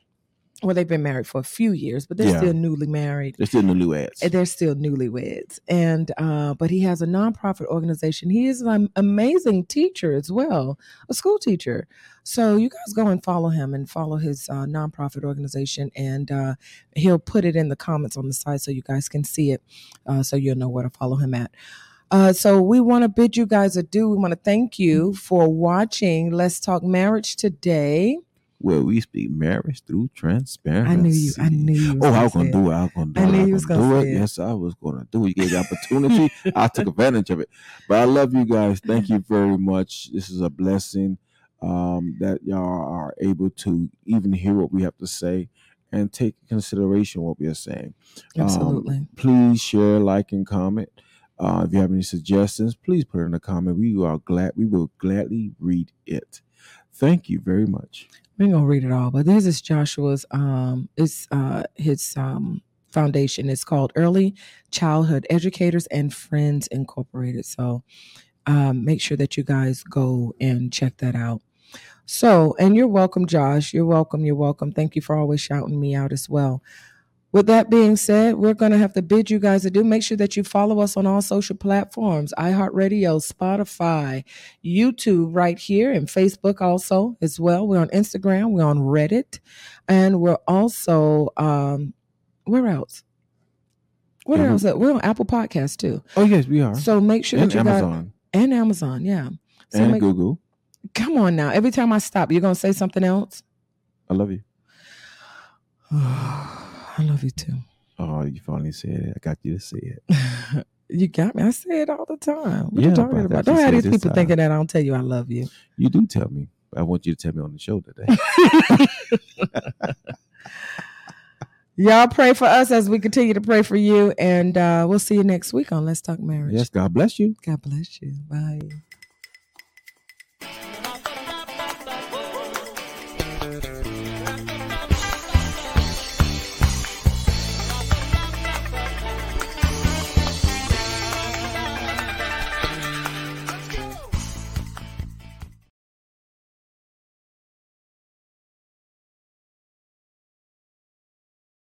Speaker 1: Well, they've been married for a few years, but they're
Speaker 2: Yeah.
Speaker 1: still newly married.
Speaker 2: They're still in the new ads.
Speaker 1: And They're still newlyweds, and uh, but he has a nonprofit organization. He is an amazing teacher as well, a school teacher. So you guys go and follow him and follow his uh, nonprofit organization, and uh, he'll put it in the comments on the site so you guys can see it, uh, so you'll know where to follow him at. Uh, so we want to bid you guys adieu. We want to thank you for watching Let's Talk Marriage today.
Speaker 2: Where we speak marriage through transparency.
Speaker 1: I knew you. I knew you.
Speaker 2: Oh, I was
Speaker 1: gonna
Speaker 2: do it. I was gonna do
Speaker 1: I
Speaker 2: it.
Speaker 1: I
Speaker 2: knew
Speaker 1: you was
Speaker 2: gonna do it.
Speaker 1: it.
Speaker 2: Yes, I was gonna do it. You gave the opportunity. I took advantage of it. But I love you guys. Thank you very much. This is a blessing um, that y'all are able to even hear what we have to say and take consideration what we are saying.
Speaker 1: it. Absolutely.
Speaker 2: Please share, like, and comment. Uh, if you have any suggestions, please put it in the comment. We are glad. We will gladly read it. Thank you very much.
Speaker 1: we ain't gonna read it all, but this is Joshua's um it's uh his um foundation. It's called Early Childhood Educators and Friends Incorporated. So um make sure that you guys go and check that out. So, and you're welcome, Josh. You're welcome. You're welcome. Thank you for always shouting me out as well. With that being said, we're going to have to bid you guys adieu. Make sure that you follow us on all social platforms iHeartRadio, Spotify, YouTube, right here, and Facebook also as well. We're on Instagram, we're on Reddit, and we're also, um, where else? What
Speaker 2: Mhm.
Speaker 1: else? We're on Apple Podcasts too.
Speaker 2: Oh yes, we are.
Speaker 1: So make sure
Speaker 2: and
Speaker 1: that you got
Speaker 2: Amazon
Speaker 1: and Amazon, yeah. So
Speaker 2: and
Speaker 1: make,
Speaker 2: Google.
Speaker 1: come on now. Every time I stop, you're gonna say something else.
Speaker 2: I love you.
Speaker 1: I love you too.
Speaker 2: Oh, you finally said it. I got you to say it.
Speaker 1: you got me. I say it all the time. What
Speaker 2: Yeah,
Speaker 1: you talking about? Don't have these people
Speaker 2: time.
Speaker 1: thinking that I don't tell you I love you.
Speaker 2: You do tell me. I want you to tell me on the show today.
Speaker 1: Y'all pray for us as we continue to pray for you. And uh, we'll see you next week on Let's Talk Marriage.
Speaker 2: yes, God bless you.
Speaker 1: God bless you. Bye.